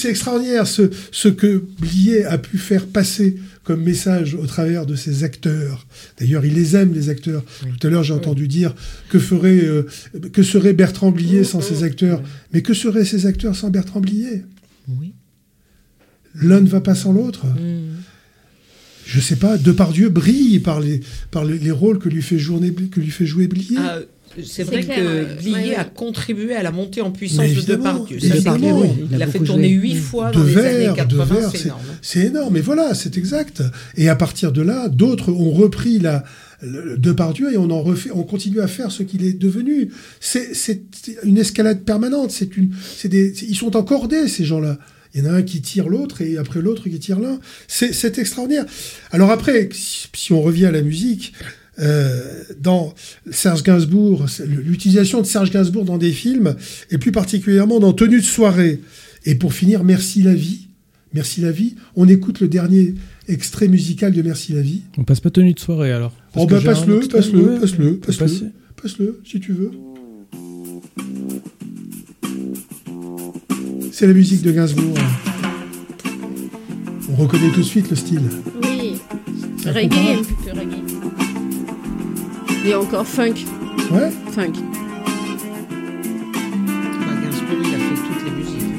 extraordinaire ce, ce que Blier a pu faire passer comme message au travers de ses acteurs. D'ailleurs, il les aime, les acteurs. Tout à l'heure, j'ai entendu dire que ferait, euh, que serait Bertrand Blier sans ses acteurs. Mais que seraient ces acteurs sans Bertrand Blier? Oui. L'un ne va pas sans l'autre. Je sais pas, Depardieu brille par les, par les, les rôles que lui fait, journer, que lui fait jouer Blier. Ah, c'est vrai clair, que ouais. Blier Ouais, ouais. a contribué à la montée en puissance de Depardieu. Ça, c'est évidemment. clair. Il Il, a fait tourner huit fois de dans les verre, années de 80, verre, c'est c'est- énorme. C'est énorme, et voilà, c'est exact. Et à partir de là, d'autres ont repris la Depardieu et on en refait, on continue à faire ce qu'il est devenu. C'est c'est une escalade permanente. C'est une, c'est des, ils sont encordés ces gens-là. Il y en a un qui tire l'autre et après l'autre qui tire l'un. C'est extraordinaire. Alors après, si, on revient à la musique. euh, dans Serge Gainsbourg, l'utilisation de Serge Gainsbourg dans des films, et plus particulièrement dans Tenue de soirée. Et pour finir, Merci la vie. Merci la vie. On écoute le dernier extrait musical de Merci la vie. On passe pas tenue de soirée alors Parce Oh bah passe-le, passe-le, passe-le, passe-le, passe-le, si tu veux. C'est la musique de Gainsbourg. On reconnaît tout de suite le style. Oui. Reggae, que reggae. Et encore funk. Ouais. Funk. Bah, Gainsbourg, il a fait toutes les musiques.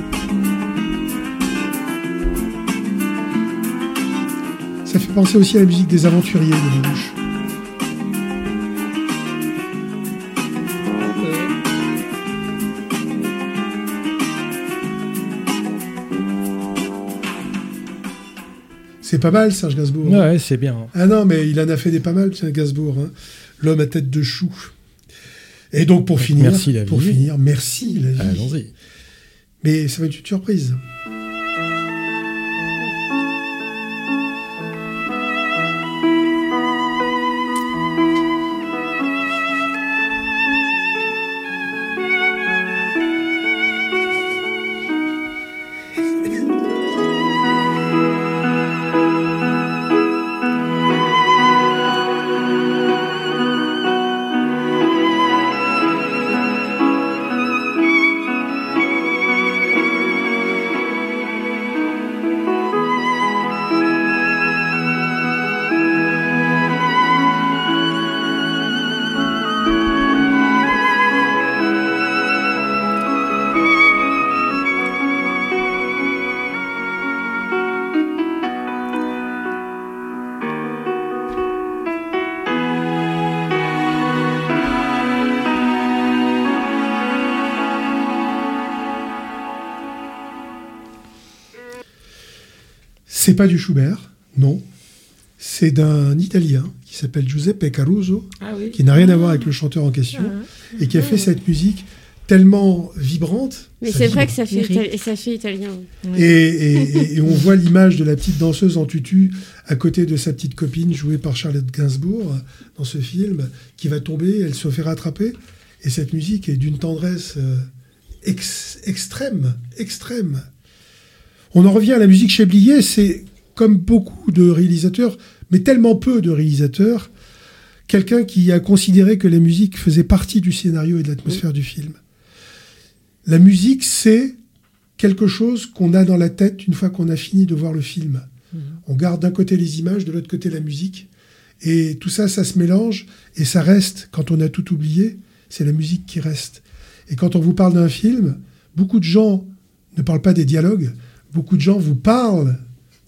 Ça fait penser aussi à la musique des aventuriers de Lelouch. C'est pas mal, Serge Gainsbourg. hein. Ouais, c'est bien. Ah non, mais il en a fait des pas mal, tiens, Gainsbourg. hein. L'homme à tête de chou. Et donc, pour finir, Merci, la pour vie. finir, merci la vie. Allons-y. Mais ça va être une surprise. C'est pas du Schubert, non. C'est d'un Italien qui s'appelle Giuseppe Caruso, Ah oui. qui n'a rien à voir avec le chanteur en question, et qui a fait cette musique tellement vibrante. Mais c'est vrai que ça fait, itali- ça fait italien. Et, et- et- et on voit l'image de la petite danseuse en tutu à côté de sa petite copine jouée par Charlotte Gainsbourg dans ce film, qui va tomber, elle se fait rattraper. Et cette musique est d'une tendresse euh, ex- extrême, extrême. On en revient à la musique chez Blier, c'est comme beaucoup de réalisateurs, mais tellement peu de réalisateurs, quelqu'un qui a considéré que la musique faisait partie du scénario et de l'atmosphère du film. La musique, c'est quelque chose qu'on a dans la tête une fois qu'on a fini de voir le film. On garde d'un côté les images, de l'autre côté la musique. Et tout ça, ça se mélange et ça reste. Quand on a tout oublié, c'est la musique qui reste. Et quand on vous parle d'un film, beaucoup de gens ne parlent pas des dialogues. Beaucoup de gens vous parlent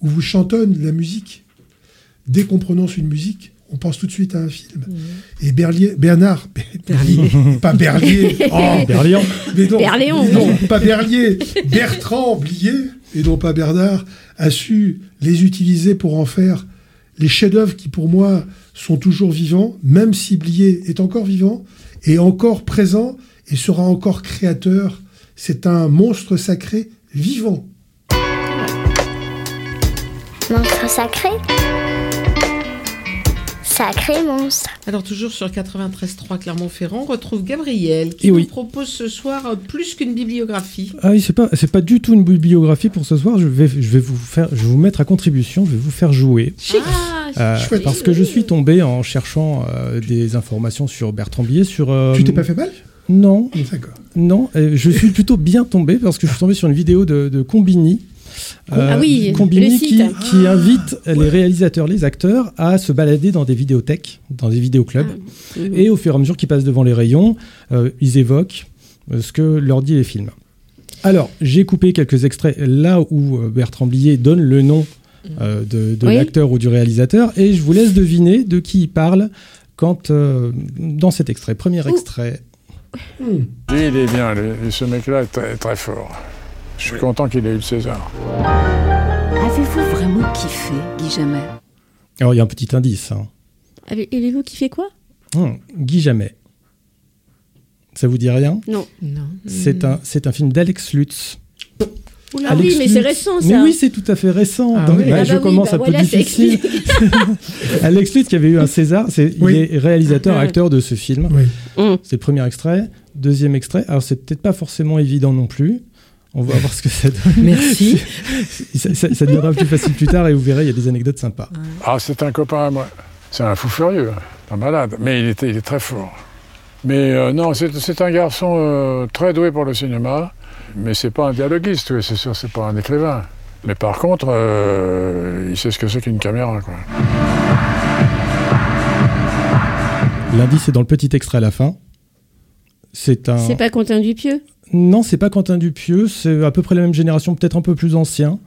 ou vous chantonnent la musique. Dès qu'on prononce une musique, on pense tout de suite à un film. Et Berlier, Bernard, Berlier. pas Berlier, oh, mais non, Berléon. non, pas Berlier, Bertrand Blier, et non pas Bernard, a su les utiliser pour en faire les chefs-d'œuvre qui, pour moi, sont toujours vivants, même si Blier est encore vivant, et encore présent, et sera encore créateur. C'est un monstre sacré vivant. Monstre sacré Sacré monstre. Alors toujours sur 93.3 Clermont-Ferrand, on retrouve Gabriel qui Eh nous oui. propose ce soir euh, plus qu'une bibliographie. Ah oui, c'est pas, c'est pas du tout une bibliographie pour ce soir. Je vais, je vais vous faire, je vais vous mettre à contribution. Je vais vous faire jouer. Ah, Euh, Chouette. parce que je suis tombé en cherchant euh, des informations sur Bertrand Blier sur. euh, Tu t'es pas fait mal? Non, D'accord. non. je suis plutôt bien tombé parce que je suis tombé sur une vidéo de, de Combini. Euh, Ah oui, Combini le qui, site. qui invite les réalisateurs, les acteurs à se balader dans des vidéothèques, dans des vidéoclubs. Ah. Et au fur et à mesure qu'ils passent devant les rayons, euh, ils évoquent euh, ce que leur dit les films. Alors, j'ai coupé quelques extraits là où Bertrand Blier donne le nom euh, de, de Oui. l'acteur ou du réalisateur, et je vous laisse deviner de qui il parle quand, euh, dans cet extrait. Premier extrait. Hmm. Lui, il est bien, lui. ce mec-là est très, très fort. Je suis content qu'il ait eu le César. Avez-vous vraiment kiffé, Guy Jamais Alors, il y a un petit indice. hein. Avez- Avez-vous kiffé quoi? Hum, Guy Jamais. Ça vous dit rien? Non. Non. C'est un, c'est un film d'Alex Lutz. Oula, Alex oui, mais c'est Lutz. récent ça. Mais oui, c'est tout à fait récent. Ah Donc, oui. bah, Ah je bah oui, commence bah un peu voilà, difficile. Alex Lutz qui avait eu un César, c'est, Oui. il est réalisateur, Ouais. acteur de ce film. Oui. Hum. C'est le premier extrait. Deuxième extrait. Alors, c'est peut-être pas forcément évident non plus. On va voir ce que ça donne. Merci. ça, ça- ça deviendra plus facile plus tard et vous verrez, il y a des anecdotes sympas. Ah, c'est un copain à moi. C'est un fou furieux, un malade. Mais il, était, il est très fort. Mais euh, non, c'est c'est un garçon euh, très doué pour le cinéma. Mais c'est pas un dialoguiste, oui, c'est sûr, c'est pas un écrivain. Mais par contre, euh, il sait ce que c'est qu'une caméra, quoi. L'indice est dans le petit extrait à la fin. C'est un. C'est pas Quentin Dupieux? Non, c'est pas Quentin Dupieux. C'est à peu près la même génération, peut-être un peu plus ancien.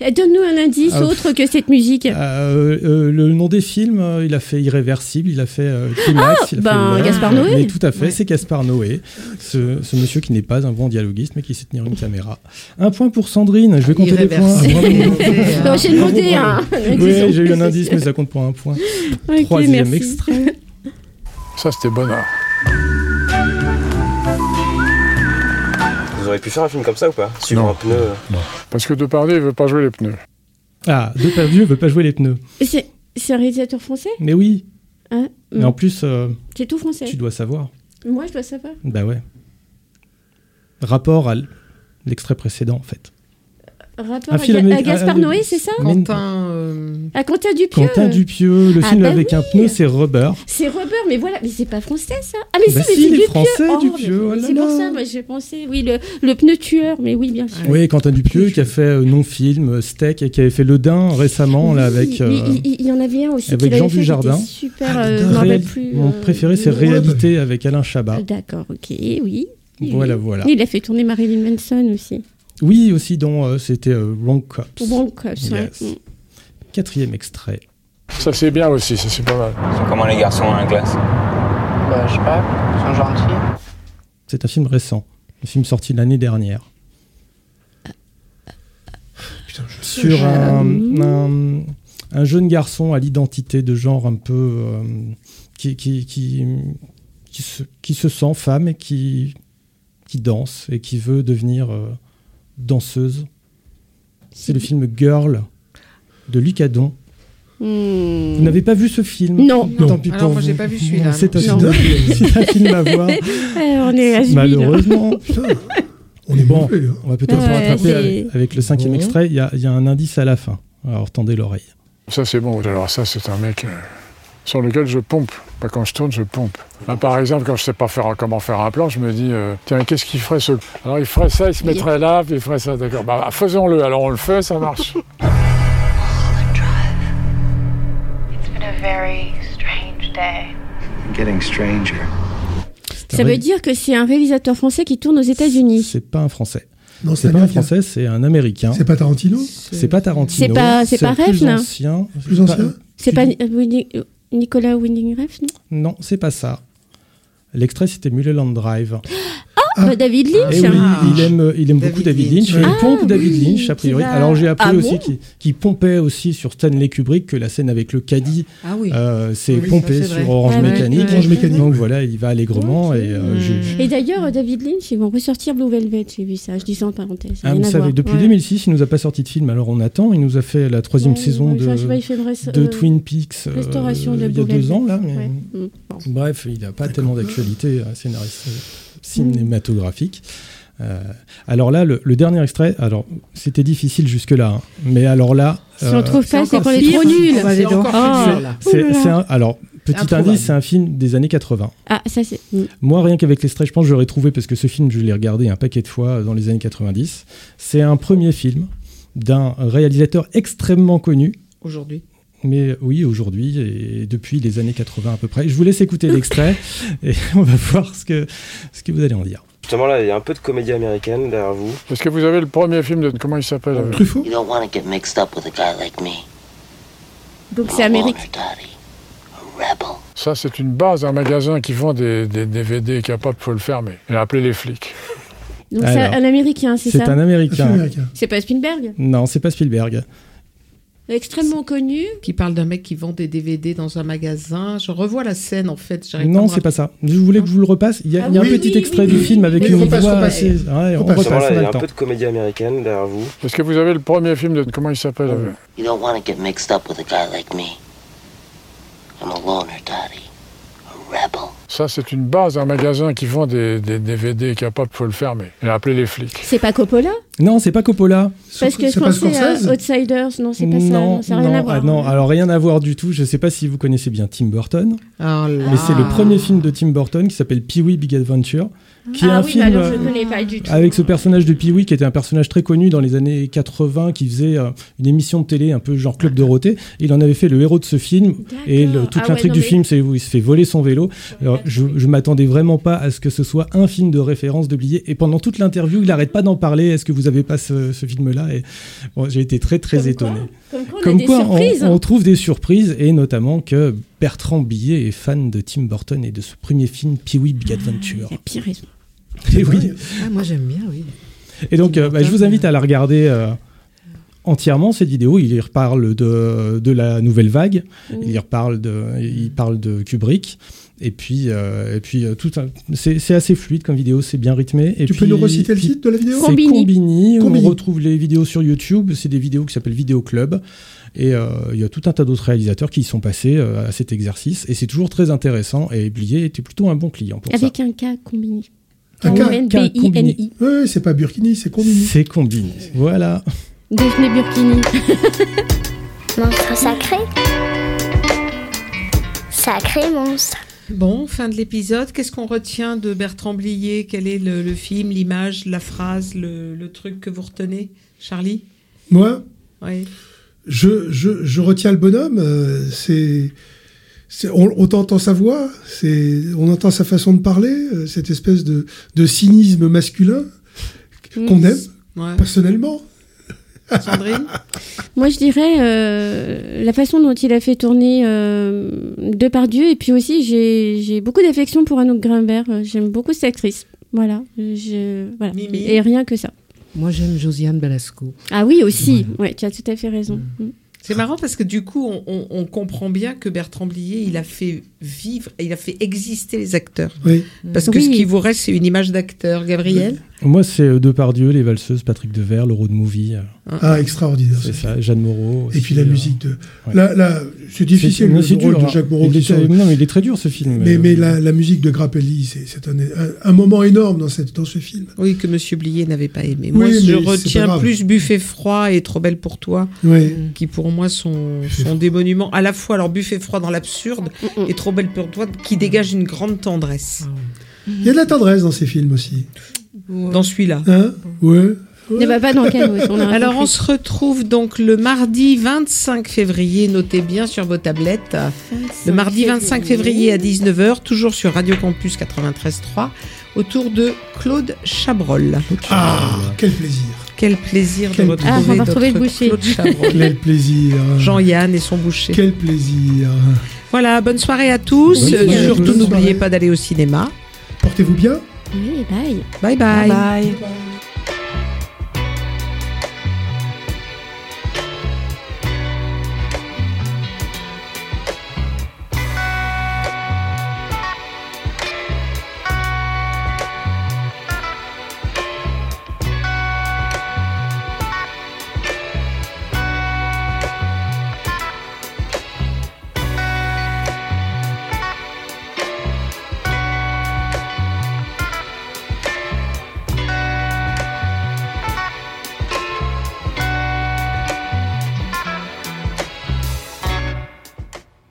Eh, Donne-nous un indice Ah, autre que cette musique. Euh, euh, le nom des films, euh, il a fait Irréversible, il a fait euh, Climax, Ah, il a ben, fait L'Heure. Gaspard Noé. Mais tout à fait, c'est Gaspard Noé, ce, ce monsieur qui n'est pas un bon dialoguiste, mais qui sait tenir une caméra. Un point pour Sandrine, je vais compter les points. J'ai demandé un- Oui, j'ai eu un indice, mais ça compte pour un point. Troisième merci. extrait. Ça, c'était bonheur. Auriez pu faire un film comme ça ou pas Sur Non. un pneu. Non. Parce que Depardieu, il veut pas jouer les pneus. Ah, Depardieu veut pas jouer les pneus. C'est c'est un réalisateur français? Mais oui. Hein? Mais en plus, euh, C'est tout français. tu dois savoir. Moi, je dois savoir. Bah ouais. Rapport à l'extrait précédent, en fait. Rapport Un à, Ga- Gaspard ah, Noé, c'est ça Quentin. euh, À Quentin Dupieux Quentin Dupieux, le Ah film bah avec un oui. pneu, c'est Rubber. C'est Rubber, mais voilà, mais c'est pas français ça. Ah mais Bah si, mais si, c'est français, Oh, Dupieux, oh C'est pour ça, moi j'ai pensé, oui, le, le pneu tueur, mais oui, bien sûr. Oui, Quentin Dupieux qui a fait euh, non-film, euh, Steak, et qui avait fait Le Dain récemment, là, avec. Oui, euh, il, il- il y en avait un aussi avec Jean Dujardin. Super, euh, Réal- plus. Mon euh, préféré, c'est. Réalité avec Alain Chabat. D'accord, ok, oui. Oui, Voilà, oui. voilà. Il a fait tourner Marilyn Manson aussi. Oui, aussi, dont euh, c'était euh, Wrong Cops. Wrong Cops. Yes. Mm. Quatrième extrait. Ça, c'est bien aussi, ça, c'est pas mal. sont comment les garçons la classe? Bah, je sais pas, ils sont gentils. C'est un film récent, un film sorti l'année dernière. Sur un, un- un jeune garçon à l'identité de genre un peu. euh, qui, qui, qui, qui se, qui se sent femme et qui, qui danse et qui veut devenir euh, danseuse. C'est le film Girl de Luc Adon. Hmm. Vous n'avez pas vu ce film? Non. Tant pis Alors, pour moi, j'ai pas vu celui-là, C'est un, non. film- c'est un film à voir. Eh, on est à. Malheureusement. On est bon. mauvais, hein. On va peut-être se Ouais, rattraper avec, avec le cinquième extrait. Il y a, il y a un indice à la fin. Alors tendez l'oreille. Ça, c'est bon. Alors, ça, c'est un mec euh, sur lequel je pompe. Pas quand je tourne, je pompe. Par exemple, quand je sais pas faire, comment faire un plan, je me dis, euh, tiens, qu'est-ce qu'il ferait ce. Alors, il ferait ça, il se mettrait là, puis il ferait ça. D'accord. Bah, faisons-le. Alors, on le fait, ça marche. It's been a very strange day. Getting stranger. Ça veut dire que c'est un réalisateur français qui tourne aux États-Unis. C'est pas un français. Non, c'est pas un français, c'est un américain. C'est pas Tarantino C'est pas Tarantino. C'est pas- c'est pas plus Refn ancien. Plus C'est ancien pas- C'est pas Nicolas Winding Refn? Non Non, c'est pas ça. L'extrait, c'était Mulholland Drive. Ah, bah, David Lynch. Et oui, hein. il aime, il aime beaucoup David Lynch. Lynch. Il Ah, pompe David Lynch, a priori. va- Alors j'ai appris Ah aussi bon qu'il pompait aussi sur Stanley Kubrick, que la scène avec le caddie, Ah oui. euh, c'est Oui, pompé ça, c'est vrai. sur Orange Ah Mécanique. ouais, Orange Mécanique. Donc voilà, il va allègrement. Et, euh, j'ai- Et d'ailleurs, euh, David Lynch, ils vont ressortir Blue Velvet, j'ai vu ça, je dis ça en parenthèse. Ah, vous savez, depuis Ouais. 2006, il nous a pas sorti de film, alors on attend. Il nous a fait la troisième Ouais, saison ouais, de, pas, euh, Twin Peaks euh, de il y a Blue deux ans. Là, mais-. Mm, bon. Bref, il n'a pas tellement d'actualité euh, scénariste euh, cinématographique. Euh, alors là, le, le dernier extrait, alors c'était difficile jusque-là, hein, mais alors là. Si on trouve pas, c'est qu'on est trop nul. Oh, bah. Ah. C'est- Oh c'est alors, petit indice, c'est un film des années 80. Ah, ça c'est. Moi, rien qu'avec l'extrait, je pense que j'aurais trouvé, parce que ce film, je l'ai regardé un paquet de fois dans les années 90. C'est un premier film d'un réalisateur extrêmement connu, Aujourd'hui. Mais oui, aujourd'hui, et depuis les années 80 à peu près. Je vous laisse écouter l'extrait, et on va voir ce que, ce que vous allez en dire. Justement, là, il y a un peu de comédie américaine derrière vous. Est-ce que vous avez le premier film de. Comment il s'appelle euh, Truffaut You don't want to get mixed up with a guy like me. Donc c'est américain. A. Ça, c'est une base, un magasin qui vend des, des DVD capables, faut le fermer. Et appeler les flics. Donc c'est un américain, c'est C'est ça un américain. film américain. C'est pas Spielberg Non, c'est pas Spielberg. Extrêmement connu. Qui parle d'un mec qui vend des DVD dans un magasin. Je revois la scène en fait. j'arrive Non, c'est pas ça. Je voulais que je vous le repasse. Il y a, Ah il y a oui, un petit oui, extrait oui, du oui, film avec oui, une voix assez. Ouais, on Repasse. repasse, Justement, là, on il y a un temps. peu de comédie américaine derrière vous. Est-ce que vous avez le premier film de. Comment il s'appelle euh, You don't want to get mixed up with a guy like me. I'm a loner, Daddy. A rebel. Ça, c'est une base, un magasin qui vend des, des DVD capables, faut le fermer. Et appeler les flics. C'est pas Coppola? Non, c'est pas Coppola. Parce que je pensais à Outsiders, non, c'est pas ça. Non, ça n'a rien non, à voir. ah non, alors rien à voir du tout. Je sais pas si vous connaissez bien Tim Burton. Oh là. Mais c'est le premier film de Tim Burton qui s'appelle Pee-wee Big Adventure. Qui est ah un oui, film bah alors je euh, ne connais pas du tout. avec ce personnage de Pee-wee qui était un personnage très connu dans les années 80 qui faisait euh, une émission de télé un peu genre Club Dorothée. Il en avait fait le héros de ce film et le- toute Ah l'intrigue du mais- film c'est où il se fait voler son vélo. Alors je, je m'attendais vraiment pas à ce que ce soit un film de référence de Blier et pendant toute l'interview il n'arrête pas d'en parler. Est-ce que vous avez pas ce, ce film-là? Et bon, j'ai été très très étonné. Comme quoi, on a des surprises. on, on trouve des surprises et notamment que Bertrand Billet est fan de Tim Burton et de ce premier film Pee-wee Big Adventure. Il a pire raison. Et oui. Ah, moi j'aime bien, oui. Et donc, euh, bah, je vous invite à la regarder euh, entièrement, cette vidéo. Il y reparle de, de la nouvelle vague, il y reparle de, il parle de Kubrick. Et puis, euh, et puis euh, tout un- c'est c'est assez fluide comme vidéo, c'est bien rythmé. Et Tu puis, peux nous reciter le titre de la vidéo C'est Combini. Combini. Combini. On retrouve les vidéos sur YouTube. C'est des vidéos qui s'appellent Vidéo Club. Et euh, il y a tout un tas d'autres réalisateurs qui y sont passés euh, à cet exercice. Et c'est toujours très intéressant. Et Blier était plutôt un bon client pour ça. Avec un K combiné. Un K. K-O-N-B-I-N-I. Oui, oui, c'est pas Burkini, c'est Combini. C'est Combini. Voilà. Daphné Burkini. Monstre sacré. Sacré monstre. Bon, fin de l'épisode. Qu'est-ce qu'on retient de Bertrand Blier? Quel est le, le film, l'image, la phrase, le, le truc que vous retenez Charlie? Moi, Oui. je, je, je retiens le bonhomme. euh, c'est, on, on entend sa voix, c'est, on entend sa façon de parler, euh, cette espèce de, de cynisme masculin qu'on aime Ouais. personnellement. Sandrine Moi, je dirais euh, la façon dont il a fait tourner euh, Depardieu. Et puis aussi, j'ai beaucoup d'affection pour Anouk Grimbert. J'aime beaucoup cette actrice. Voilà. Je, voilà. Mimi Et rien que ça. Moi, j'aime Josiane Balasco. Ah oui, aussi. Ouais, tu as tout à fait raison. Mm. C'est marrant parce que du coup, on, on- on comprend bien que Bertrand Blier, il a fait vivre, il a fait exister les acteurs. Oui. Parce que Oui. ce qui vous reste, c'est une image d'acteur. Gabriel Moi, c'est euh, Depardieu, Les Valseuses, Patrick Devers, le road movie. euh, Ah, extraordinaire. C'est ça, Jeanne Moreau. Et puis la euh, musique de. ouais. Là, là, c'est difficile C'est- le c'est rôle dur, de hein. Jacques Moreau est-. Non, mais il est très dur ce film. Mais, euh, mais la, la musique de Grappelli, c'est un, moment énorme dans, cette, dans ce film. Oui, que Monsieur Blier n'avait pas aimé. Moi, je retiens plus Buffet froid et Trop belle pour toi, Oui. qui pour moi sont, sont des monuments. À la fois, alors Buffet froid dans l'absurde et Trop belle pour toi, qui dégage une grande tendresse. Il y a de la tendresse dans ces films aussi. Dans celui-là. Hein Ouais. Ne va pas dans le canot. on Alors on se retrouve donc le mardi 25 février, notez bien sur vos tablettes. Le mardi 25 février à 19h, toujours sur Radio Campus 93.3, autour de Claude Chabrol. Ah, quel plaisir. Quel plaisir Quel de retrouver Ah, on va retrouver notre le boucher. Quel plaisir. Jean-Yann et son boucher. Quel plaisir. Voilà, bonne soirée à tous. Bonne soirée à Surtout n'oubliez pas d'aller au cinéma. Portez-vous bien. Oui, bye. Bye bye. Bye bye.